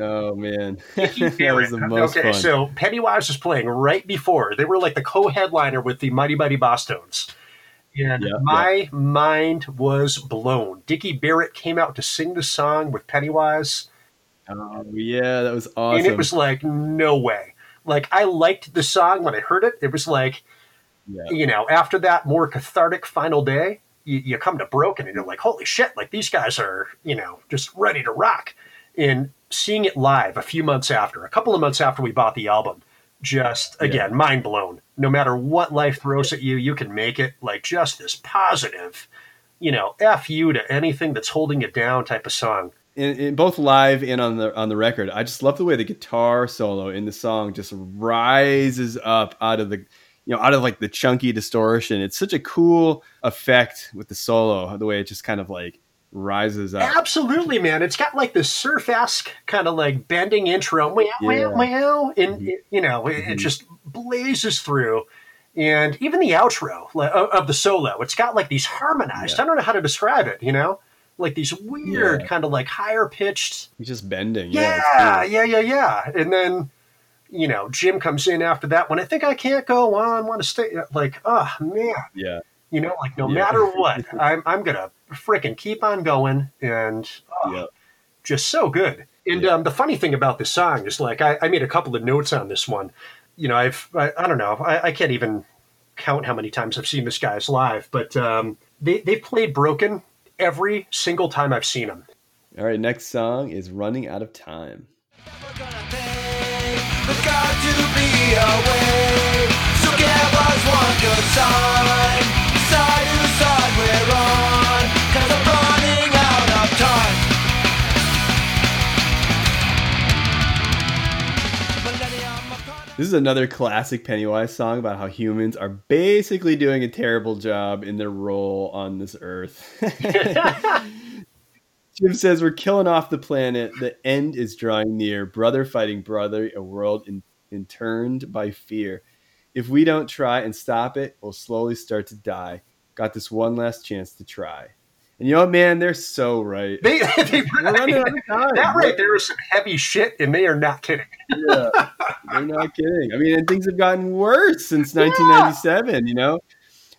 Oh man, (laughs) that was the most okay, fun. so Pennywise was playing right before. They were like the co-headliner with the Mighty Mighty Bosstones. And Yeah, my mind was blown. Dickie Barrett came out to sing the song with Pennywise. oh yeah, that was awesome. And it was like, no way. Like, I liked the song when I heard it. It was like, yeah. you know, after that more cathartic final day, you, you come to Broken and you're like, holy shit, like these guys are, you know, just ready to rock. And seeing it live a few months after, a couple of months after we bought the album, just again, mind blown. No matter what life throws at you, you can make it like just this positive, you know, F you to anything that's holding you down type of song. in, in both live and on the on the record. I just love the way the guitar solo in the song just rises up out of the you know out of like the chunky distortion. It's such a cool effect with the solo, the way it just kind of like rises up. Absolutely, man. It's got like this surf esque kind of like bending intro, meow, meow, Yeah. meow, and it- you know, it, it just blazes through. And even the outro like, of of the solo, it's got like these harmonized. Yeah. I don't know how to describe it. You know, like these weird Yeah. kind of like higher pitched. It's just bending. Yeah, Yeah, yeah, yeah, yeah. And then, you know, Jim comes in after that. When I think I can't go on, want to stay. Like, oh man, yeah. you know, like no matter (laughs) what, I'm I'm gonna freaking keep on going and. oh, Yeah. just so good. And Yeah. um, the funny thing about this song is like I, I made a couple of notes on this one. You know, I've I, I don't know I, I can't even count how many times I've seen this guys live, but um, they they've played Broken every single time I've seen them. All right, next song is "Running Out of Time." We're gonna pay. There's got to be a way. So give us one good sign. This is another classic Pennywise song about how humans are basically doing a terrible job in their role on this earth. (laughs) Jim says we're killing off the planet. The end is drawing near. Brother fighting brother, a world in, interned by fear. If we don't try and stop it, we'll slowly start to die. Got this one last chance to try. And you know what, man? They're so right. They, (laughs) they We're running out of time. that right there is some heavy shit, and they are not kidding. (laughs) Yeah, they're not kidding. I mean, and things have gotten worse since 1997, you know?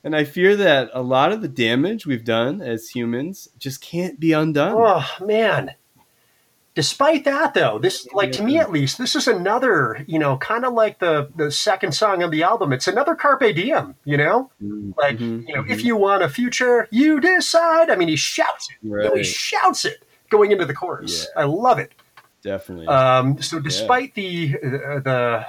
And I fear that a lot of the damage we've done as humans just can't be undone. Oh man. Despite that though, this like to me at least, this is another, you know, kind of like the the second song on the album. It's another Carpe Diem, you know? Like, Mhm, you know, if you want a future, you decide. I mean, he shouts it. You know, he shouts it going into the chorus. Yeah. I love it. Definitely. Um, so despite the uh, the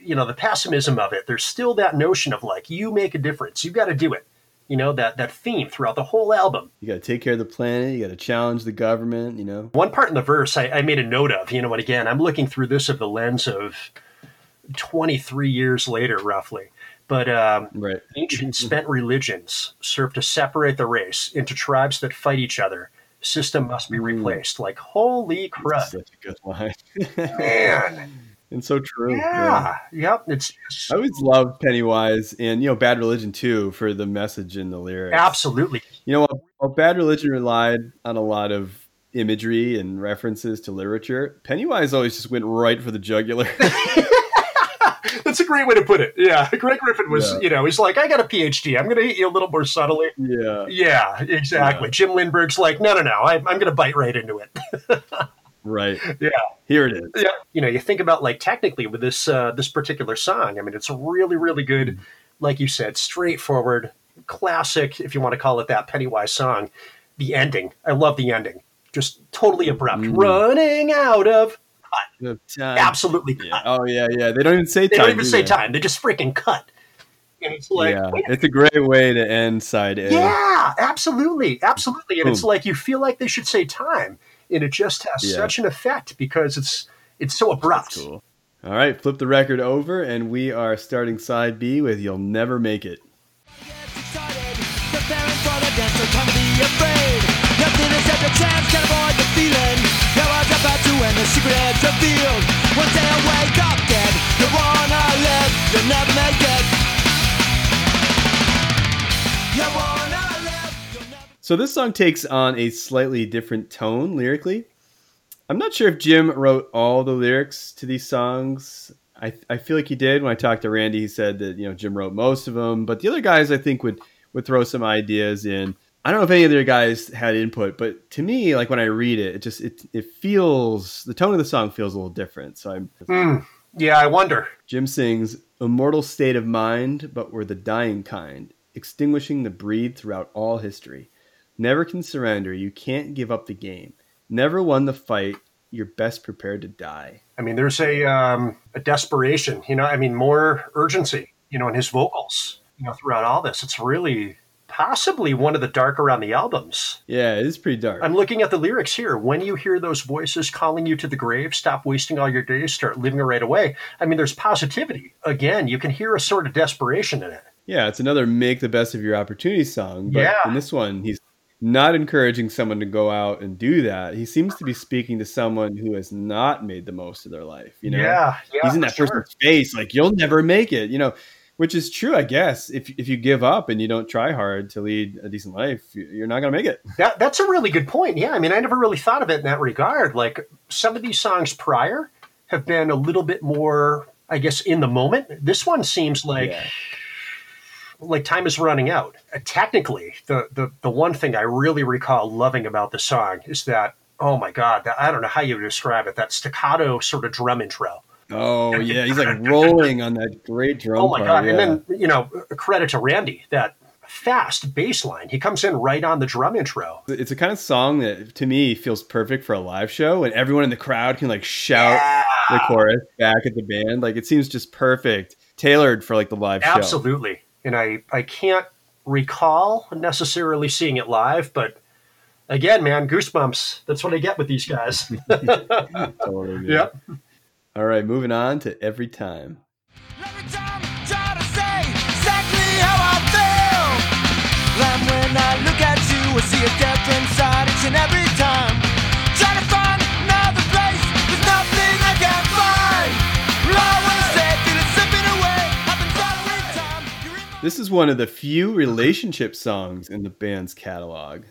you know the pessimism of it, there's still that notion of like you make a difference. You got to do it. You know that that theme throughout the whole album. you got to take care of the planet. You got to challenge the government, you know? One part in the verse I, I made a note of, you know, and again, I'm looking through this of the lens of 23 years later, roughly. But um, Right. ancient spent religions serve to separate the race into tribes that fight each other. System must be Mm. replaced. Like, holy crud. Such a good line. (laughs) Man. And so true. Yeah, yep. It's I always loved Pennywise and you know Bad Religion too for the message in the lyrics. absolutely. You know, while, while Bad Religion relied on a lot of imagery and references to literature, Pennywise always just went right for the jugular. (laughs) That's a great way to put it. Yeah, (laughs) Greg Graffin was, Yeah. you know, he's like, I got a PhD. I'm going to hit you a little more subtly. yeah, Yeah, exactly. Yeah. Jim Lindberg's like, no, no, no. I, I'm going to bite right into it. (laughs) right. Yeah. Here it is. yeah. You know, you think about like technically with this uh, this particular song. I mean, it's really, really good. Like you said, straightforward, classic, if you want to call it that, Pennywise song. The ending, I love the ending. Just totally abrupt. Mm. Running out of time. absolutely cut. Yeah. Oh yeah, yeah. They don't even say They time. don't even do say they? time. They just freaking cut. And it's like, yeah, it's a great way to end side A. Yeah, absolutely, absolutely. And it's like you feel like they should say time, and it just has Yeah. such an effect because it's it's so abrupt. Cool. All right, flip the record over, and we are starting side B with "You'll Never Make It." excited, So this song takes on a slightly different tone lyrically. I'm not sure if Jim wrote all the lyrics to these songs. I, I feel like he did. When I talked to Randy, he said that you know Jim wrote most of them, but the other guys I think would would throw some ideas in. I don't know if any of the guys had input, but to me, like when I read it, it just it it feels the tone of the song feels a little different. So I'm Hmm. Yeah, I wonder. Jim sings, Immortal state of mind, but we're the dying kind, extinguishing the breed throughout all history. Never can surrender, you can't give up the game. Never won the fight, you're best prepared to die. I mean, there's a um, a desperation. You know, I mean, more urgency. You know, in his vocals. You know, throughout all this, it's really possibly one of the darker on the albums. Yeah, it is pretty dark. I'm looking at the lyrics here. When you hear those voices calling you to the grave, stop wasting all your days, start living right away. I mean, there's positivity. Again, you can hear a sort of desperation in it. yeah, it's another make the best of your opportunity song. But Yeah. in this one, he's not encouraging someone to go out and do that. He seems to be speaking to someone who has not made the most of their life. You know? yeah, yeah. he's in that sure. person's face like you'll never make it you know which is true i guess if, if you give up and you don't try hard to lead a decent life you- you're not going to make it That, that's a really good point. Yeah, I mean, I never really thought of it in that regard. Like some of these songs prior have been a little bit more, I guess, in the moment. This one seems like Yeah. Like time is running out. Uh, technically, the, the the one thing I really recall loving about the song is that oh my god, that, I don't know how you would describe it. That staccato sort of drum intro. oh (laughs) yeah he's like rolling on that great drum Oh my part, god! yeah. And then you know, credit to Randy that fast bass line. He comes in right on the drum intro. it's a kind of song that to me feels perfect for a live show and everyone in the crowd can like shout the chorus back at the band like it seems just perfect tailored for like the live show Absolutely. And I, I can't recall necessarily seeing it live, but again, man, goosebumps. That's what I get with these guys. (laughs) Totally, man. Yep. all right moving on to every time Every time I try to say exactly how I feel. Then when I look at you, I see a different side each and every time. This is one of the few relationship songs in the band's catalog.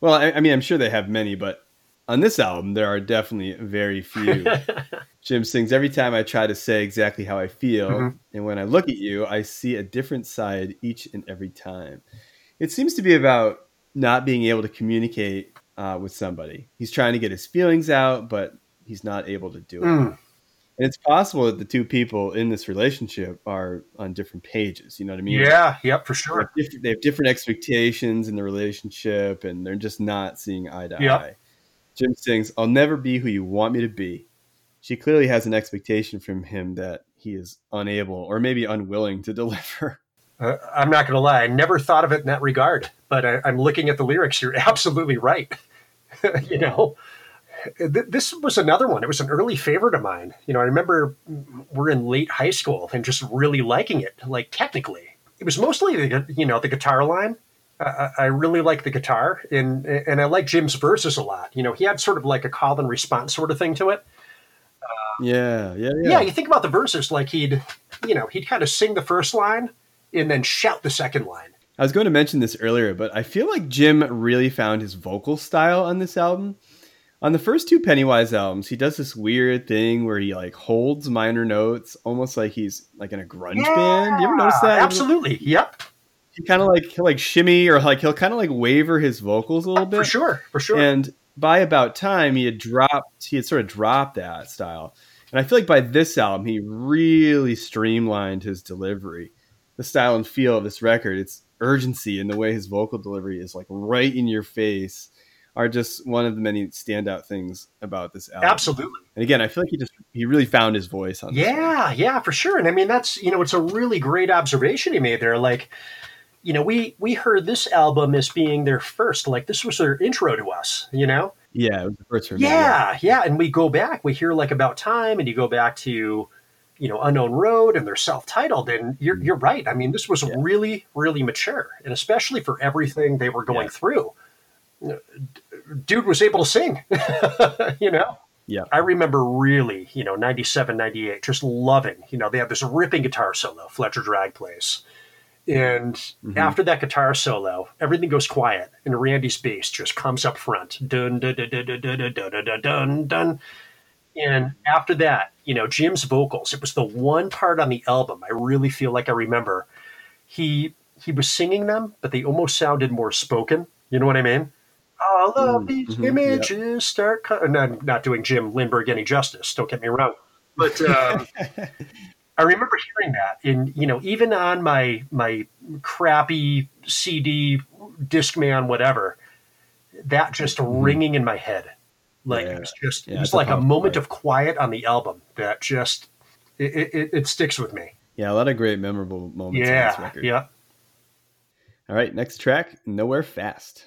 Well, I, I mean, I'm sure they have many, but on this album, there are definitely very few. (laughs) Jim sings every time I try to say exactly how I feel, Mhm. and when I look at you, I see a different side each and every time. It seems to be about not being able to communicate uh, with somebody. He's trying to get his feelings out, but he's not able to do it. Mm. And it's possible that the two people in this relationship are on different pages. You know what I mean? Yeah, yep, for They sure. have different- they have different expectations in the relationship, and they're just not seeing eye to Yep. eye. Jim sings, "I'll never be who you want me to be." She clearly has an expectation from him that he is unable or maybe unwilling to (laughs) deliver. Uh, I'm not going to lie. I never thought of it in that regard, but I, I'm looking at the lyrics. You're (laughs) absolutely right. (laughs) you know, Th- this was another one. It was an early favorite of mine. You know, I remember we're in late high school and just really liking it. Like technically, it was mostly the you know the guitar line. I, I I really like the guitar, and and I like Jim's verses a lot. You know, he had sort of like a call and response sort of thing to it. Yeah, yeah, yeah. yeah, you think about the verses, like he'd, you know, he'd kind of sing the first line and then shout the second line. I was going to mention this earlier, but I feel like Jim really found his vocal style on this album. On the first two Pennywise albums, he does this weird thing where he like holds minor notes, almost like he's like in a grunge band. You ever notice that? Absolutely. Yep. He kind of like he'll like shimmy or like he'll kind of like waver his vocals a little bit. For sure. For sure. And by about time, he had dropped. He had sort of dropped that style. And I feel like by this album, he really streamlined his delivery, the style and feel of this record. It's urgency and the way his vocal delivery is like right in your face are just one of the many standout things about this album. Absolutely. And again, I feel like he just he really found his voice on this. Yeah, yeah, for sure. And I mean, that's you know, it's a really great observation he made there. Like, you know, we we heard this album as being their first. Like, this was their intro to us. You know. Yeah, it was the first me, Yeah, yeah. And we go back. We hear like about time, and you go back to, you know, Unknown Road, and they're self-titled. And you're mm. you're right. I mean, this was Yeah. really really mature, and especially for everything they were going Yeah. through. Dude was able to sing. (laughs) you know. Yeah. I remember really, you know, 97, 98, just loving, you know, they have this ripping guitar solo, Fletcher Dragge plays. And Mhm. after that guitar solo, everything goes quiet, and Randy's bass just comes up front. Dun, dun, dun, dun, dun, dun, dun, dun, dun, dun. And after that, you know, Jim's vocals, it was the one part on the album I really feel like I remember. He he was singing them, but they almost sounded more spoken. You know what I mean? All of Mm, these mhm, yeah. images start. Co- and I'm not doing Jim Lindberg any justice. Don't get me wrong, but um, (laughs) I remember hearing that, and you know, even on my my crappy CD, Discman, whatever, that just ringing in my head, like Mm-hmm. Yeah. it was just Yeah, it was it's a like a moment part. of quiet on the album that just it, it, it- sticks with me. Yeah, a lot of great memorable moments on this Yeah, record. yeah. All right, next track, Nowhere Fast.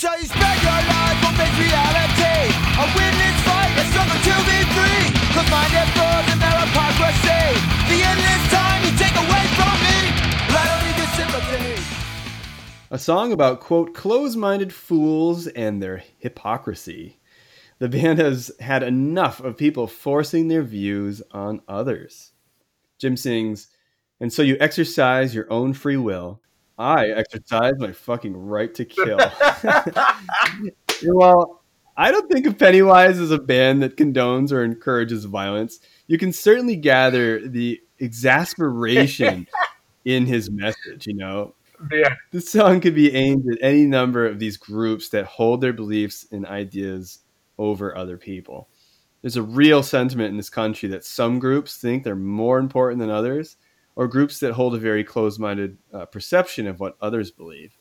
Until you spend your life reality. A fight, a struggle to be free. Cause their hypocrisy. The endless time you take away from me. I don't need your sympathy. A song about, quote, close minded fools and their hypocrisy. The band has had enough of people forcing their views on others. Jim sings, and so you exercise your own free will. I exercise my fucking right to kill. (laughs) (laughs) well, I don't think of Pennywise as a band that condones or encourages violence. You can certainly gather the exasperation (laughs) in his message, you know. Yeah. This song could be aimed at any number of these groups that hold their beliefs and ideas over other people. There's a real sentiment in this country that some groups think they're more important than others, or groups that hold a very closed minded uh, perception of what others believe.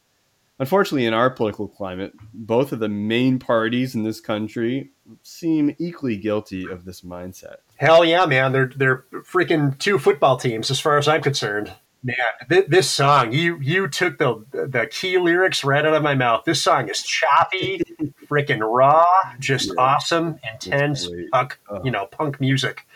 Unfortunately, in our political climate, both of the main parties in this country seem equally guilty of this mindset. Hell yeah, man! They're they're freaking two football teams, as far as I'm concerned. Man, th- this song you you took the the key lyrics right out of my mouth. This song is choppy, (laughs) freaking raw, just Yeah. awesome, intense punk, Oh. you know, punk music.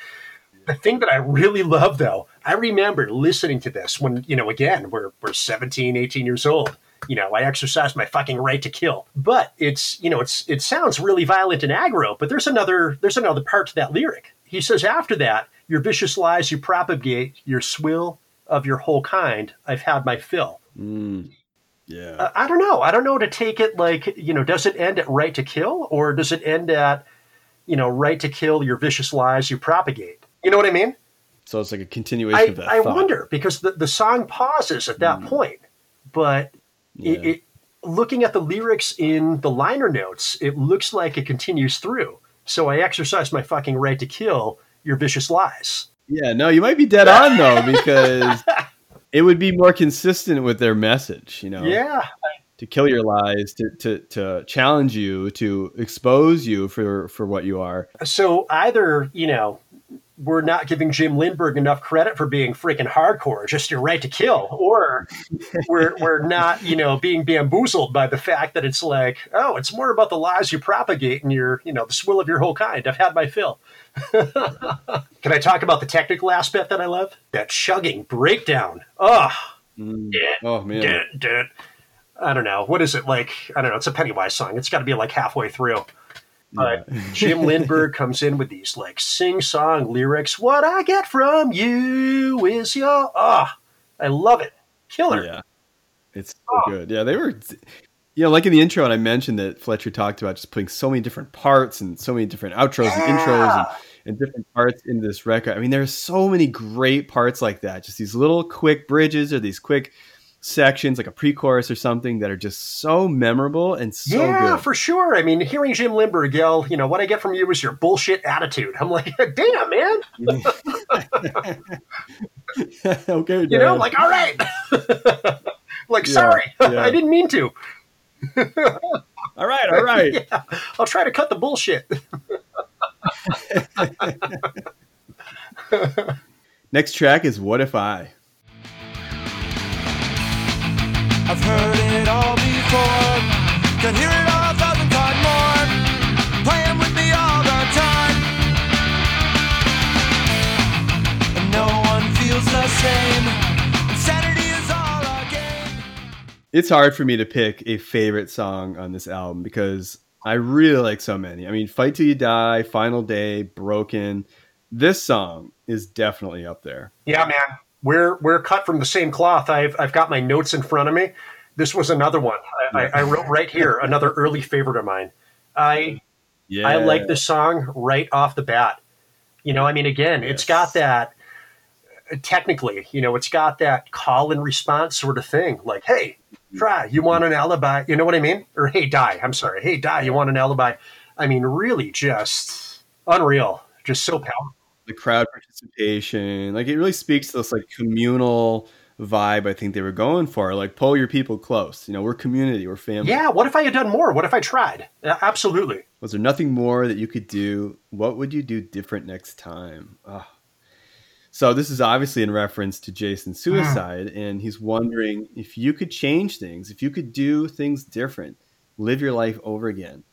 The thing that I really love, though, I remember listening to this when you know, again, we're we're 17, 18 years old. You know, I exercised my fucking right to kill. But it's you know, it's it sounds really violent and aggro. But there's another there's another part to that lyric. He says after that, your vicious lies you propagate, your swill of your whole kind. I've had my fill. Mm. Yeah. Uh, I don't know. I don't know to take it like you know. Does it end at right to kill, or does it end at you know right to kill your vicious lies you propagate? You know what I mean? So it's like a continuation I, of that I thought. wonder because the, the song pauses at that hmm. point, but Yeah. it, it, looking at the lyrics in the liner notes, it looks like it continues through. So I exercise my fucking right to kill your vicious lies. Yeah, no, you might be dead (laughs) on though because it would be more consistent with their message, you know. Yeah, To kill your lies, to, to to challenge you, to expose you for for what you are. So either, you know, we're not giving Jim Lindberg enough credit for being freaking hardcore, just your right to kill, or we're we're not, you know, being bamboozled by the fact that it's like, oh, it's more about the lies you propagate and your, you know, the swill of your whole kind. I've had my fill. (laughs) Can I talk about the technical aspect that I love? That chugging breakdown. Oh, Mm. Oh man. Dun, dun. I don't know. What is it like? I don't know. It's a Pennywise song. It's got to be like halfway through. But (laughs) Jim Lindberg comes in with these like sing song lyrics. What I get from you is your. Ah, I love it. Killer. Yeah. It's so Oh. good. Yeah, they were you know, like in the intro and I mentioned that Fletcher talked about just putting so many different parts and so many different outros and intros and, and different parts into this record. I mean, there's so many great parts like that. Just these little quick bridges or these quick sections like a pre-chorus or something that are just so memorable and so yeah, good. for sure. I mean, hearing Jim Lindberg yell, you know, what I get from you is your bullshit attitude. I'm like, (laughs) damn, man. (laughs) okay, You know, like, all right. (laughs) like, Yeah, sorry. yeah. I didn't mean to. all right, all right. Yeah, I'll try to cut the bullshit. Next track is What If I? I've heard it all before. Can hear it all a thousand times more. Playing with me all the time. And no one feels the same. Insanity is all a game. it's hard for me to pick a favorite song on this album because I really like so many. I mean, Fight Till You Die, Final Day, Broken. This song is definitely up there. Yeah, man. We're we're cut from the same cloth. I've I've got my notes in front of me. This was another one. I, I, I wrote right here another early favorite of mine. I Yeah. I like this song right off the bat. You know, I mean, again, it's got that. Uh, technically, you know, it's got that call and response sort of thing. Like, hey, try. You want an alibi? You know what I mean? Or hey, die. I'm sorry. Hey, die. You want an alibi? I mean, really, just unreal. Just so powerful. The crowd participation. Like it really speaks to this like communal vibe I think they were going for. Like pull your people close. You know, we're community, we're family. Yeah. What if I had done more? What if I tried? Absolutely. Was there nothing more that you could do? What would you do different next time? Ah. So this is obviously in reference to Jason's suicide, and he's wondering if you could change things, if you could do things different, live your life over again,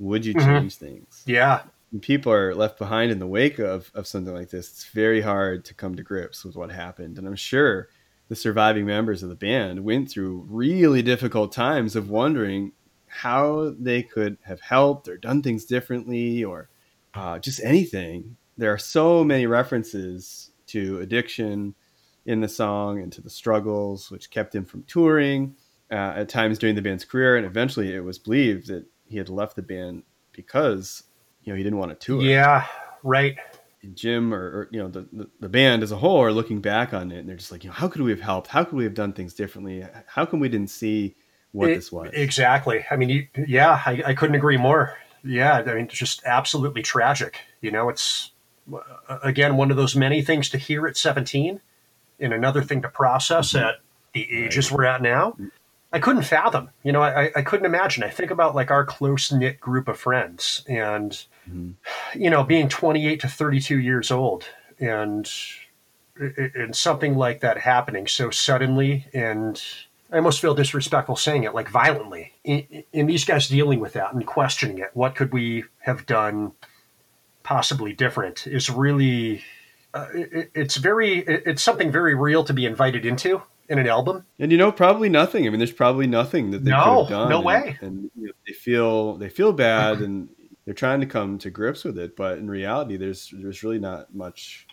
would you Mhm. change things? Yeah. People are left behind in the wake of, of something like this, it's very hard to come to grips with what happened. And I'm sure the surviving members of the band went through really difficult times of wondering how they could have helped or done things differently or uh, just anything. There are so many references to addiction in the song and to the struggles which kept him from touring uh, at times during the band's career. And eventually it was believed that he had left the band because you know he didn't want to tour. Yeah. Right. And Jim or, or you know the, the the band as a whole are looking back on it and they're just like, you know, how could we have helped? How could we have done things differently? How come we didn't see what It- this was? Exactly. I mean, you, yeah, I, I couldn't agree more. Yeah, I mean, it's just absolutely tragic. You know, it's again one of those many things to hear at 17, and another thing to process Mm-hmm. at the ages we're at now. I couldn't fathom. You know, I, I couldn't imagine. I think about like our close knit group of friends, and Mhm. you know, being 28 to 32 years old, and and something like that happening so suddenly and I almost feel disrespectful saying it, like violently. In, in these guys dealing with that and questioning it, what could we have done possibly different is really, uh, it, it's very, it, it's something very real to be invited into in an album. And you know, probably nothing. I mean, there's probably nothing that they No, could have done. no and- way. And, you know, they feel they feel bad, (clears throat) and they're trying to come to grips with it. But in reality, there's there's really not much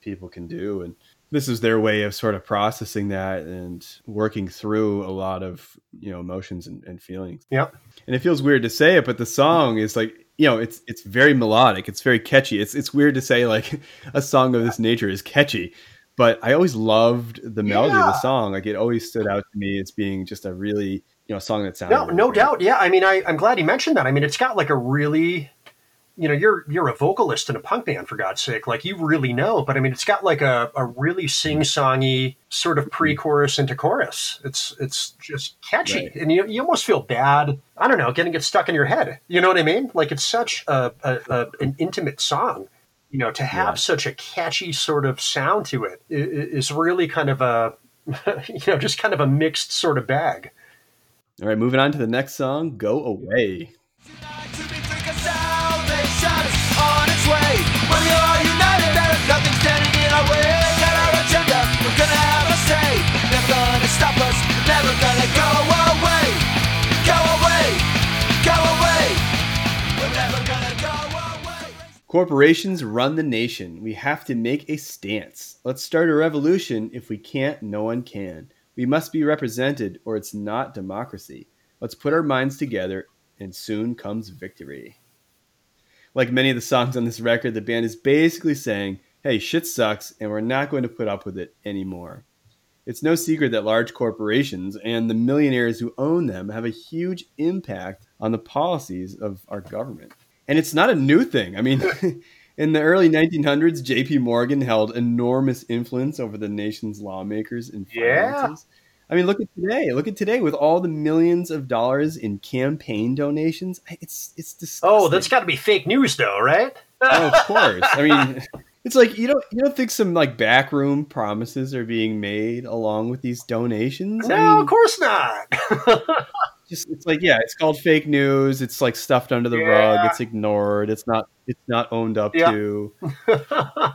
people can do. And this is their way of sort of processing that and working through a lot of you know emotions and, and feelings. Yep. And it feels weird to say it, but the song is like you know it's it's very melodic. It's very catchy. It's it's weird to say like (laughs) a song of this nature is catchy but I always loved the melody of the song. Like it always stood out to me as being just a really, you know, song that sounded. No, really no great. doubt. Yeah. I mean, I, I'm glad you mentioned that. I mean, it's got like a really, you know, you're, you're a vocalist in a punk band for God's sake. Like you really know, but I mean, it's got like a, a really sing-songy sort of mm-hmm. pre-chorus into chorus. It's, it's just catchy. Right. And you, you almost feel bad. I don't know, getting it stuck in your head. You know what I mean? Like it's such a, a, a an intimate song. You know, to have Yeah. such a catchy sort of sound to it is really kind of a, (laughs) you know, just kind of a mixed sort of bag. All right, moving on to the next song, Go Away. Corporations run the nation. We have to make a stance. Let's start a revolution. If we can't, no one can. We must be represented, or it's not democracy. Let's put our minds together, and soon comes victory. Like many of the songs on this record, the band is basically saying, hey, shit sucks, and we're not going to put up with it anymore. It's no secret that large corporations and the millionaires who own them have a huge impact on the policies of our government. And it's not a new thing. I mean, (laughs) in the early 1900s, JP Morgan held enormous influence over the nation's lawmakers and finances. I mean, look at today. Look at today with all the millions of dollars in campaign donations. It's it's disgusting. Oh, that's got to be fake news, though, right? Oh, of course. I mean, (laughs) it's like you don't you don't think some like backroom promises are being made along with these donations? no, I mean, of course not. (laughs) just it's like yeah, it's called fake news. It's like stuffed under the rug. It's ignored. It's not it's not owned up Yeah. to. (laughs)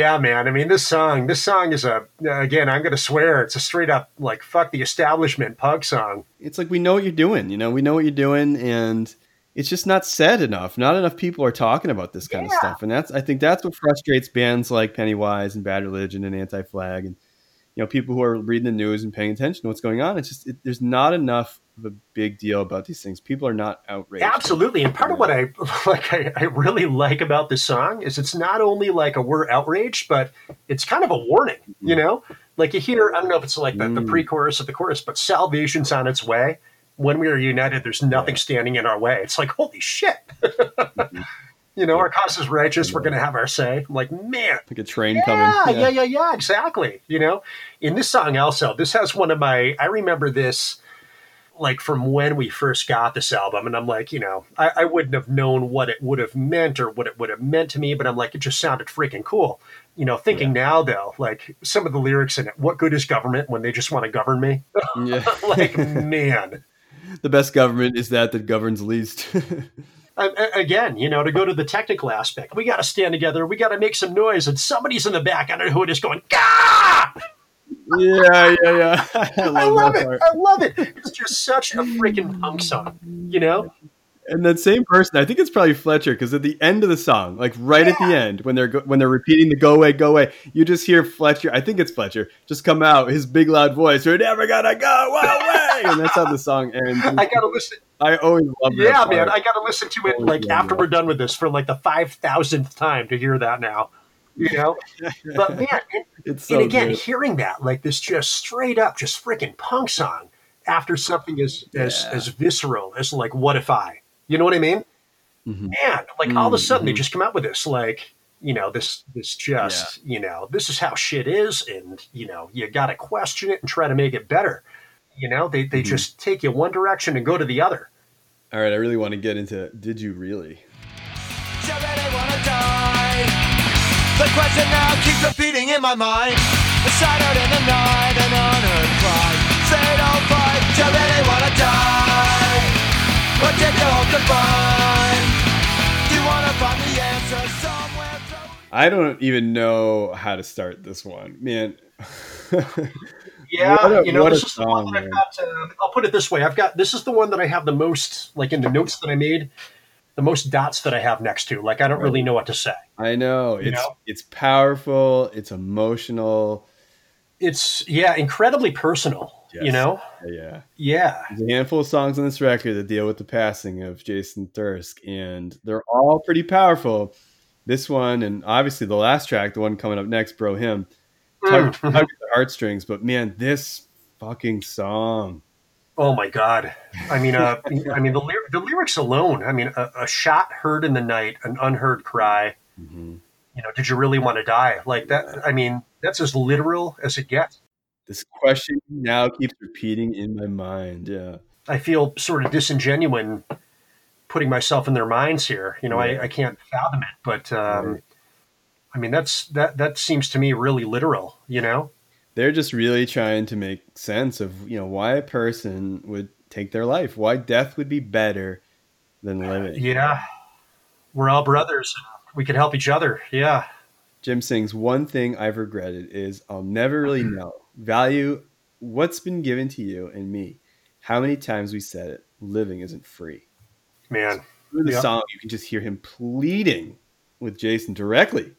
yeah, man. I mean, this song, this song is a again. I'm going to swear, it's a straight up like fuck the establishment punk song. It's like we know what you're doing. You know, we know what you're doing, and it's just not said enough. Not enough people are talking about this kind of stuff, and that's I think that's what frustrates bands like Pennywise and Bad Religion and Anti Flag, and you know people who are reading the news and paying attention to what's going on. It's just it, there's not enough of a big deal about these things. People are not outraged. Absolutely, and part of what I (laughs) like, I, I really like about this song is it's not only like a we're outraged, but it's kind of a warning. You know, like you hear, I don't know if it's like the, the Mm. pre-chorus of the chorus, but salvation's on its way. When we are united, there's nothing standing in our way. It's like holy shit. (laughs) you know, our cause is righteous. We're going to have our say. I'm like, man, Like a train yeah, coming. yeah, yeah, yeah, yeah, exactly. You know, in this song also, this has one of my. I remember this, like from when we first got this album, and I'm like, you know, I, I wouldn't have known what it would have meant or what it would have meant to me, but I'm like, it just sounded freaking cool. You know, thinking now though, like some of the lyrics in it, what good is government when they just want to govern me? Yeah. (laughs) like, (laughs) man. the best government is that that governs least. (laughs) Again, you know, to go to the technical aspect, we got to stand together. We got to make some noise, and somebody's in the back. I don't know who it is going. Gah! yeah, yeah, yeah. (laughs) I I love, love it. part. I love it. It's just such a freaking punk song, you know? And that same person, I think it's probably Fletcher, because at the end of the song, like right at the end, when they're go- when they're repeating the "Go away, go away," you just hear Fletcher. I think it's Fletcher, just come out his big loud voice. We're never gonna go away, and that's how the song ends. (laughs) I gotta listen. I always love. Yeah, man, I gotta listen to it like after we're done with this for like the five thousandth time to hear that now. You know? But (laughs) man, and, it's so and again, good. hearing that, like this just straight up, just freaking punk song after something as as Yeah. as visceral as like what if I? You know what I mean? Mhm. Man, like all of a sudden they just come out with this like you know this this just you know this is how shit is and you know you got to question it and try to make it better you know they, they Mhm. just take you one direction and go to the other All right, I really want to get into. Did you really? You really wanna die? The question now keeps repeating in my mind. A silent in the night, an unheard cry. Say don't fight, you really wanna die? What did you hope to find? Do you wanna find the answer somewhere? I don't even know how to start this one, man. (laughs) yeah What a- you know what a this is the one that I've got. Uh, I'll put it this way i've got this is the one that i have the most like in the notes that i made the most dots that i have next to like i don't really know what to say I know You it's know? it's powerful, it's emotional. it's yeah incredibly personal you know Yeah, yeah there's a handful of songs on this record that deal with the passing of Jason Thirsk, and they're all pretty powerful. This one, and obviously the last track, the one coming up next, "Bro Hymn," tug, Mm. tug the heartstrings. But man, this fucking song. Oh my God! I mean, uh, (laughs) I mean the the lyrics alone. I mean, a, a shot heard in the night, an unheard cry. Mhm. You know, did you really want to die? Like that. I mean, that's as literal as it gets. This question now keeps repeating in my mind. Yeah. I feel sort of disingenuine putting myself in their minds here. You know, Right. I, I can't fathom it, but um, Right. I mean, that's that that seems to me really literal. You know? they're just really trying to make sense of you know why a person would take their life why death would be better than living Yeah, we're all brothers. We could help each other. Yeah. jim sings one thing i've regretted is i'll never really know value what's been given to you and me how many times we said it living isn't free Man, through the yeah. song, you can just hear him pleading with Jason directly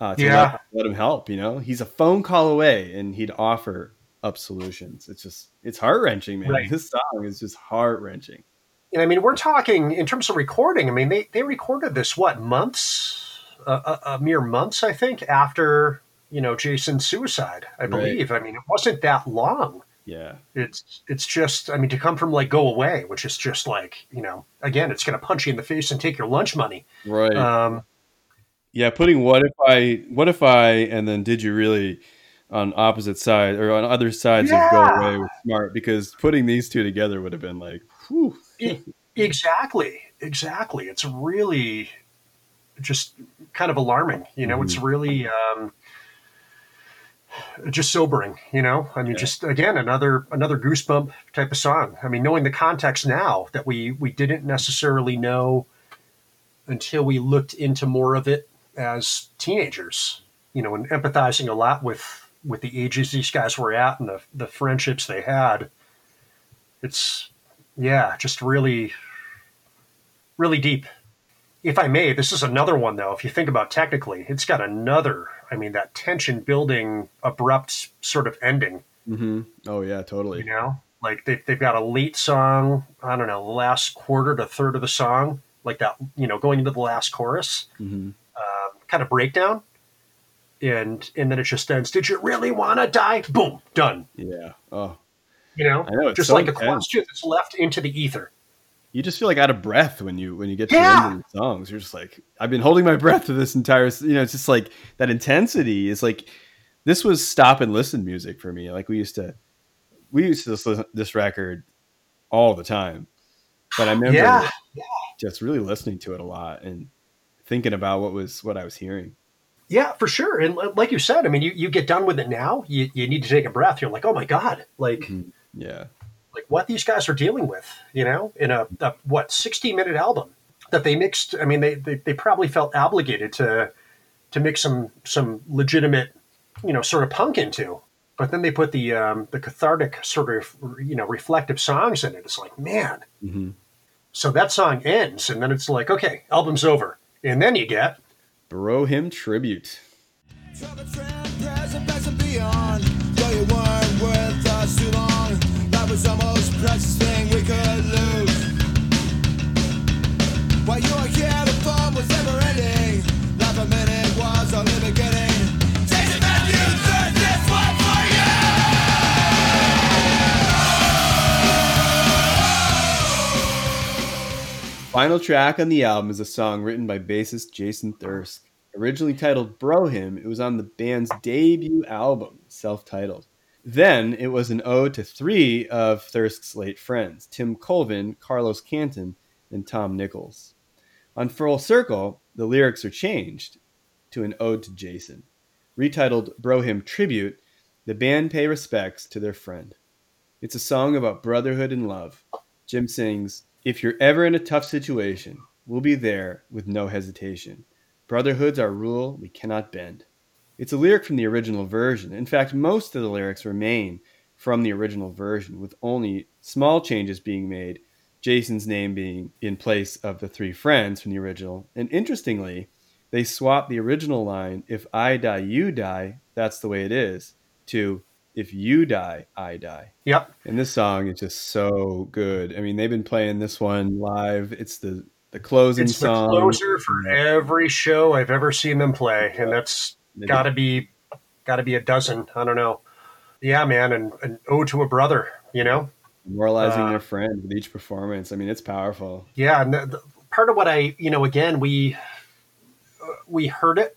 uh, to Yeah. let, let him help. You know, he's a phone call away, and he'd offer up solutions. It's just it's heart wrenching, man. Right. This song is just heart wrenching. And I mean, we're talking in terms of recording. I mean, they, they recorded this what months, uh, a, a mere months, I think, after you know Jason's suicide. I Right. believe. I mean, it wasn't that long. Yeah, It's it's just. I mean, to come from like go away, which is just like you know, again, it's going to punch you in the face and take your lunch money. right. Um, yeah, putting what if I, what if I, and then did you really on opposite side or on other sides of go away was smart because putting these two together would have been like, whew. Exactly, exactly. It's really just kind of alarming. You know, it's really um, just sobering. You know, I mean, Yeah. just again another another goosebump type of song. I mean, knowing the context now that we we didn't necessarily know until we looked into more of it as teenagers. You know, and empathizing a lot with with the ages these guys were at and the the friendships they had. It's yeah, just really, really deep. If I may, this is another one though. If you think about technically, it's got another. I mean, that tension building, abrupt sort of ending. hmm Oh yeah, totally. You know, like they they've got a late song. I don't know, the last quarter to third of the song, like that. You know, going into the last chorus, hmm um, kind of breakdown, and and then it just ends. Did you really want to die? Boom, done. Yeah. Oh, You know, know, just so like a question that's left into the ether. You just feel like out of breath when you when you get to Yeah. the end of the songs. You're just like, I've been holding my breath to this entire. You know, it's just like that intensity is like this was stop and listen music for me. Like we used to, we used to listen to this record all the time, but I (gasps) remember Yeah, just really listening to it a lot and thinking about what was what I was hearing. Yeah, for sure. And like you said, I mean, you, you get done with it now, you, you need to take a breath. You're like, oh my God, like, Mhm. Yeah, like what these guys are dealing with, you know, in a, a what, 60 minute album that they mixed. I mean, they, they, they probably felt obligated to, to mix some, some legitimate, you know, sort of punk into. But then they put the, um, the cathartic sort of, you know, reflective songs in it. It's like, man. hmm So that song ends, and then it's like, okay, album's over. And then you get, Bro Hymn tribute. Trouble trend, present, past and beyond. Was almost precious thing we could lose. While you were here, the fun was never ending. Life a minute was only beginning. Final track on the album is a song written by bassist Jason Thirsk. Originally titled Bro Hymn, it was on the band's debut album, self titled. Then it was an ode to three of Thirsk's late friends Tim Colvin, Carlos Canton, and Tom Nichols. On Full Circle, the lyrics are changed to an ode to Jason. Retitled Bro Hymn Tribute, the band pay respects to their friend. It's a song about brotherhood and love. Jim sings, If you're ever in a tough situation, we'll be there with no hesitation. Brotherhood's our rule, we cannot bend. It's a lyric from the original version. In fact, most of the lyrics remain from the original version, with only small changes being made, Jason's name being in place of the three friends from the original. And interestingly, they swap the original line, If I die, you die, that's the way it is, to If you die, I die. yep, And this song is just so good. I mean, they've been playing this one live. It's the the closing it's the song. closer for every show I've ever seen them play, and that's They got to be got to be a dozen. I don't know. Yeah, man, and an ode to a brother. You know. Moralizing Uh, their friend with each performance. I mean, it's powerful. Yeah, and the, the, part of what I, you know, again, we uh, we heard it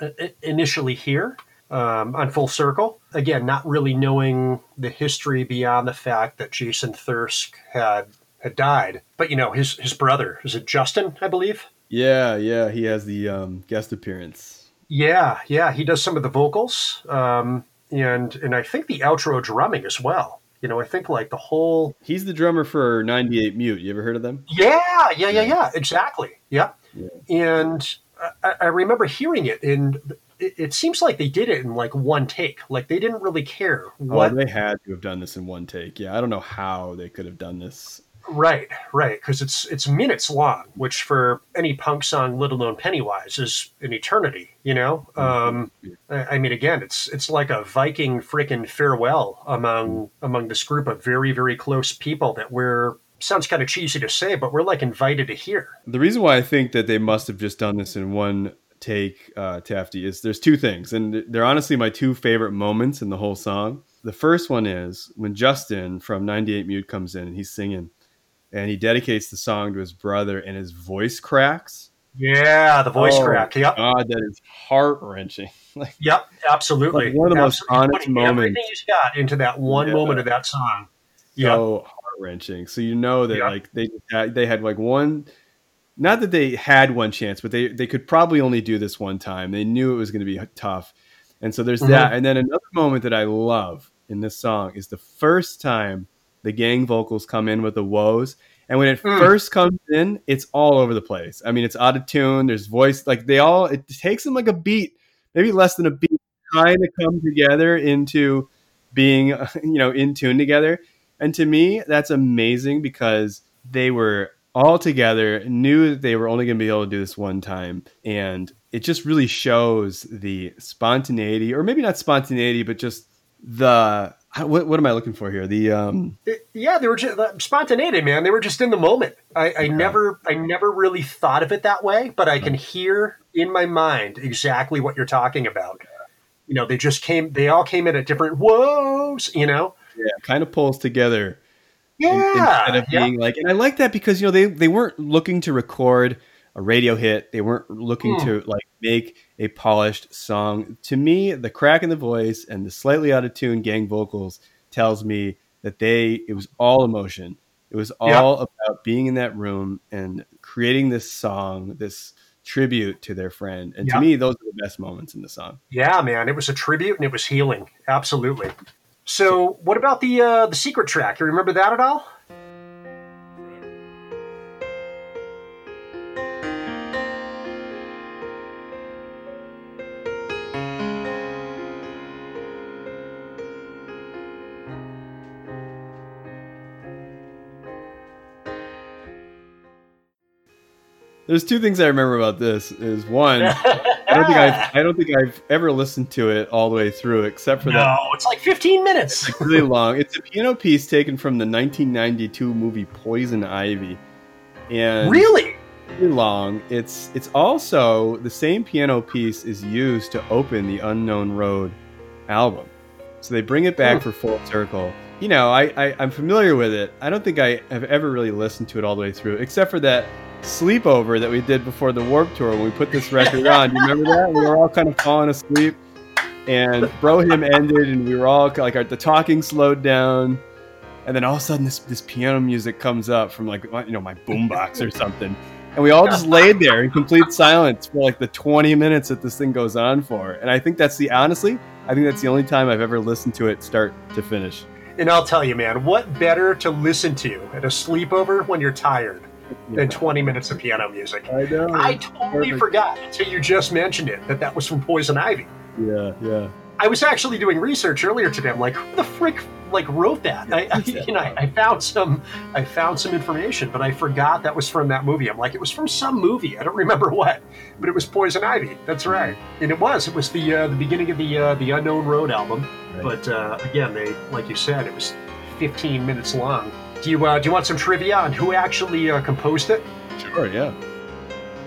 uh, initially here um, on Full Circle. Again, not really knowing the history beyond the fact that Jason Thirsk had had died. But you know, his his brother is it Justin, I believe. Yeah, yeah. He has the um, guest appearance. Yeah, yeah, he does some of the vocals, um, and and I think the outro drumming as well. You know, I think like the whole He's the drummer for 98 Mute. You ever heard of them? Yeah, yeah, yeah, yeah, exactly. Yeah. Yeah. And I, I remember hearing it, and it, it seems like they did it in like one take. Like they didn't really care what. Oh, they had to have done this in one take. Yeah, I don't know how they could have done this. Right, right, because it's it's minutes long, which for any punk song, let alone Pennywise, is an eternity. You know, um, I, I mean, again, it's it's like a Viking freaking farewell among among this group of very very close people that we're sounds kind of cheesy to say, but we're like invited to hear. The reason why I think that they must have just done this in one take, uh, Tafty, is there's two things, and they're honestly my two favorite moments in the whole song. The first one is when Justin from 98 Mute comes in and he's singing, and he dedicates the song to his brother, and his voice cracks. Yeah, the voice Oh, crack. Yep, God, that is heart wrenching. (laughs) like, yep, absolutely. Like one of the most honest moments. Everything he's got into that one Yeah. moment of that song. Yeah, so heart wrenching. So you know that Yeah. like they had, they had like one, not that they had one chance, but they they could probably only do this one time. They knew it was going to be tough, and so there's Mhm. that. And then another moment that I love in this song is the first time the gang vocals come in with the woes. And when it Mm. first comes in, it's all over the place. I mean, it's out of tune. There's voice, like they all. It takes them like a beat, maybe less than a beat, trying to come together into being, (laughs) you know, in tune together. And to me, that's amazing because they were all together, knew that they were only going to be able to do this one time. And it just really shows the spontaneity, or maybe not spontaneity, but just the what, what am I looking for here? The um, It- yeah, they were just spontaneity, man. They were just in the moment. I, I never, I never really thought of it that way, but I can hear in my mind exactly what you're talking about. You know, they just came. They all came in at different whoas. You know. yeah, kind of pulls together in- Yeah. instead of yeah. being like and i like that because you know they they weren't looking to record a radio hit they weren't looking Hmm. to like make a polished song to me the crack in the voice and the slightly out of tune gang vocals tells me that they it was all emotion it was Yeah. all about being in that room and creating this song this tribute to their friend and Yeah. to me those are the best moments in the song Yeah, man. It was a tribute and it was healing. Absolutely. So, what about the uh, the secret track? You remember that at all? There's two things i remember about this is one I don't think I've I don't think I've ever listened to it all the way through, except for that No, it's like 15 minutes. like really long. It's a piano piece taken from the 1992 movie Poison Ivy, and really? really long. It's it's also the same piano piece is used to open the Unknown Road album. So they bring it back Hmm. for full circle. You know, I, I I'm familiar with it. I don't think I have ever really listened to it all the way through, except for that sleepover that we did before the Warped Tour when we put this record (laughs) on. Do you remember that? We were all kind of falling asleep, and Bro Hymn ended, and we were all like, our, the talking slowed down, and then all of a sudden this this piano music comes up from like you know my boombox or something, and we all just (laughs) laid there in complete silence for like the 20 minutes that this thing goes on for. And I think that's the honestly, I think that's the only time I've ever listened to it start to finish. And I'll tell you, man, what better to listen to at a sleepover when you're tired than 20 minutes of piano music? I know. I totally Perfect. forgot until you just mentioned it that that was from Poison Ivy. yeah, yeah. I was actually doing research earlier today. I'm like, who the frick like wrote that? I, I (laughs) you know, I, I found some, I found some information, but I forgot that was from that movie. I'm like, it was from some movie. I don't remember (laughs) what, but it was Poison Ivy. That's right, and it was. It was the uh, the beginning of the uh, the Unknown Road album. Right. But uh, again, they like you said, it was 15 minutes long. Do you uh, do you want some trivia on who actually uh, composed it? Sure, yeah.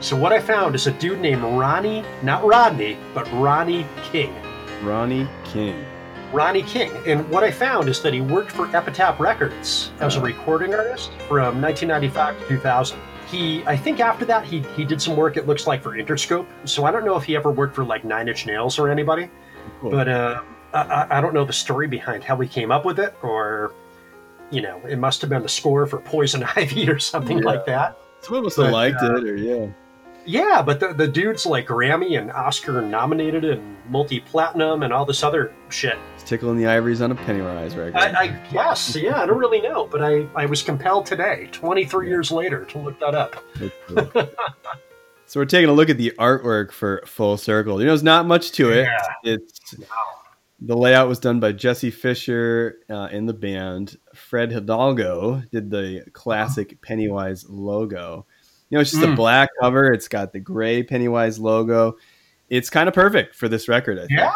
So what I found is a dude named Ronnie, not Rodney, but Ronnie King. Ronnie King. Ronnie King. And what I found is that he worked for Epitaph Records as a Oh. recording artist from 1995 to 2000. He, I think after that, he, he did some work, it looks like, for Interscope. So I don't know if he ever worked for like Nine Inch Nails or anybody, Cool. but uh, I, I- don't know the story behind how he came up with it, or, you know, it must have been the score for Poison (laughs) Ivy or something Yeah. like that. Some of us have liked uh, it, or yeah. Yeah, but the, the dude's like Grammy and Oscar nominated and multi platinum and all this other shit. It's tickling the ivories on a Pennywise record. I, I guess, yeah, I don't really know, but I, I was compelled today, 23 years later, to look that up. Cool. so we're taking a look at the artwork for Full Circle. You know, there's not much to it. Yeah. It's The layout was done by Jesse Fisher uh, in the band. Fred Hidalgo did the classic Pennywise logo. You know, it's just a Mm. black cover. It's got the gray Pennywise logo. It's kind of perfect for this record, I think. Yeah.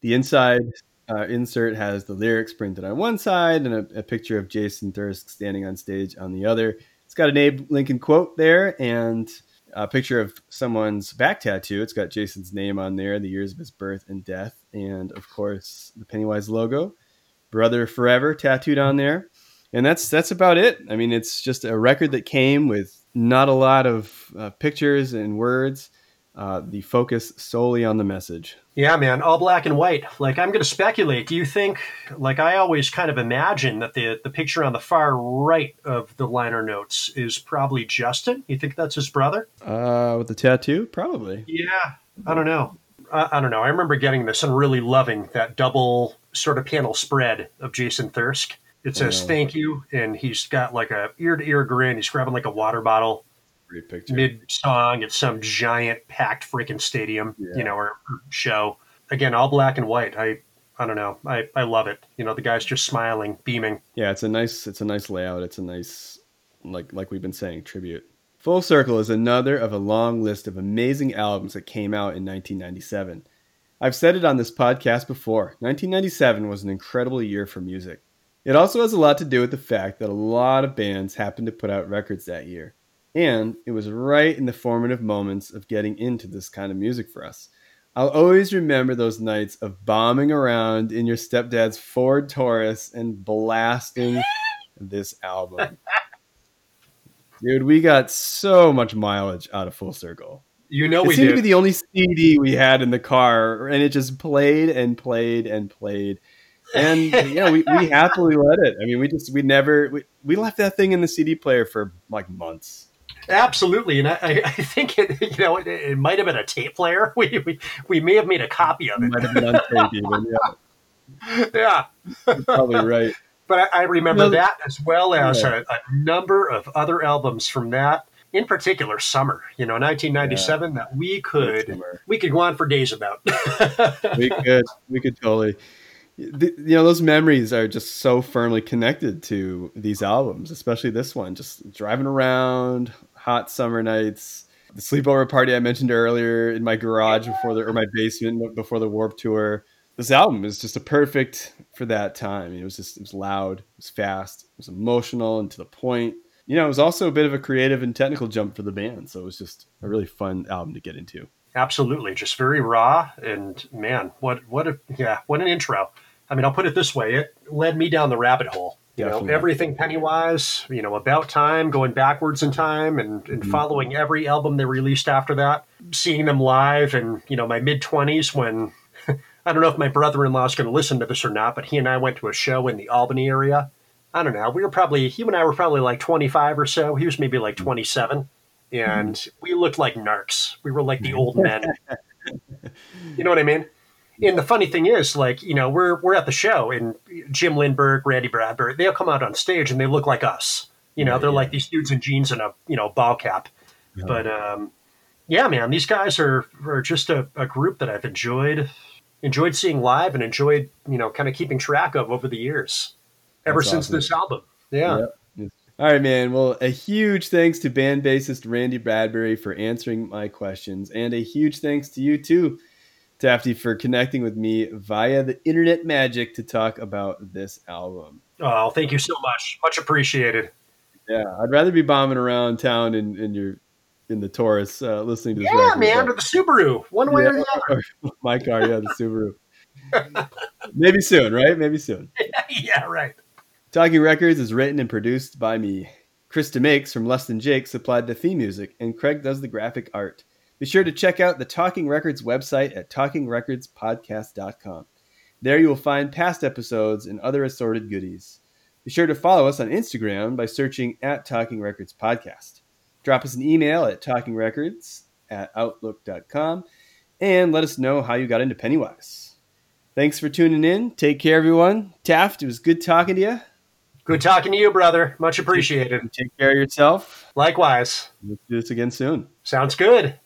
The inside uh, insert has the lyrics printed on one side and a, a picture of Jason Thirsk standing on stage on the other. It's got an Abe Lincoln quote there and a picture of someone's back tattoo. It's got Jason's name on there, the years of his birth and death, and of course the Pennywise logo, "Brother Forever" tattooed on there. And that's that's about it. I mean, it's just a record that came with not a lot of uh, pictures and words. Uh, the focus solely on the message. Yeah, man, all black and white. Like, I'm going to speculate. Do you think, like, I always kind of imagine that the the picture on the far right of the liner notes is probably Justin? You think that's his brother? Uh, with the tattoo, probably. Yeah, I don't know. I, I don't know. I remember getting this and really loving that double sort of panel spread of Jason Thirsk. It says. "Thank you," and he's got like a ear to ear grin. He's grabbing like a water bottle Great picture. mid song at some giant packed freaking stadium, Yeah. you know, or, or show. Again, all black and white. I I don't know. I, I love it. You know, the guy's just smiling, beaming. Yeah, it's a nice it's a nice layout. It's a nice like like we've been saying tribute. Full Circle is another of a long list of amazing albums that came out in 1997. I've said it on this podcast before. 1997 was an incredible year for music. It also has a lot to do with the fact that a lot of bands happened to put out records that year. And it was right in the formative moments of getting into this kind of music for us. I'll always remember those nights of bombing around in your stepdad's Ford Taurus and blasting (laughs) this album. Dude, we got so much mileage out of Full Circle. You know it we seemed to be the only CD we had in the car, and it just played and played and played. And (laughs) yeah, we, we happily let it. I mean, we just we never we, we left that thing in the CD player for like months. Absolutely, and I, (laughs) I think it you know it, it might have been a tape player. (laughs) We, we we may have made a copy of it. Might have been on tape even. Yeah, Yeah, you're probably right. but I, I remember No, that as well as Yeah. a, a number of other albums from that. In particular, Summer. You know, 1997 that we could we could go on for days about. we could we could totally the, you know those memories are just so firmly connected to these albums especially this one just driving around hot summer nights the sleepover party i mentioned earlier in my garage before the or my basement before the Warped Tour. This album is just a perfect for that time. It was just it was loud it was fast it was emotional and to the point. You know it was also a bit of a creative and technical jump for the band so it was just a really fun album to get into. Absolutely, just very raw and man, what what a yeah, what an intro. I mean, I'll put it this way: it led me down the rabbit hole. You know, everything Pennywise. You know, about time, going backwards in time, and, and Mhm. following every album they released after that. Seeing them live, and you know, my mid twenties when. (laughs) I don't know if my brother-in-law is going to listen to this or not, but he and I went to a show in the Albany area. I don't know. We were probably you and I were probably like 25 or so. He was maybe like mm-hmm. 27, and mm-hmm. we looked like narcs. We were like the mm-hmm. old men. (laughs) You know what I mean? And the funny thing is, like, you know, we're we're at the show and Jim Lindberg, Randy Bradbury, they'll come out on stage and they look like us. You know, Right, they're yeah. like these dudes in jeans and a you know ball cap. Yeah. But um, yeah, man, these guys are are just a, a group that I've enjoyed enjoyed seeing live and enjoyed you know kind of keeping track of over the years, ever That's since awesome. this album. Yeah. All right, man. Well, a huge thanks to band bassist Randy Bradbury for answering my questions, and a huge thanks to you too, Tafty, for connecting with me via the internet magic to talk about this album. Oh, thank you so much. Much appreciated. Yeah, I'd rather be bombing around town in, in your in the Taurus uh, listening to this Yeah, record, man, or the Subaru, one way or the other. (laughs) my car, yeah, the Subaru. Maybe soon, right? Maybe soon. (laughs) yeah, right. Talking Records is written and produced by me. Chris DeMakes from Less Than Jake supplied the theme music, and Craig does the graphic art. Be sure to check out the Talking Records website at talkingrecordspodcast.com. There you will find past episodes and other assorted goodies. Be sure to follow us on Instagram by searching at Talking Records Podcast. Drop us an email at talkingrecords at outlook.com and let us know how you got into Pennywise. Thanks for tuning in. Take care, everyone. Taft, it was good talking to you. Good talking to you, brother. Much appreciated. Take care of yourself. Likewise. Let's do this again soon. Sounds good.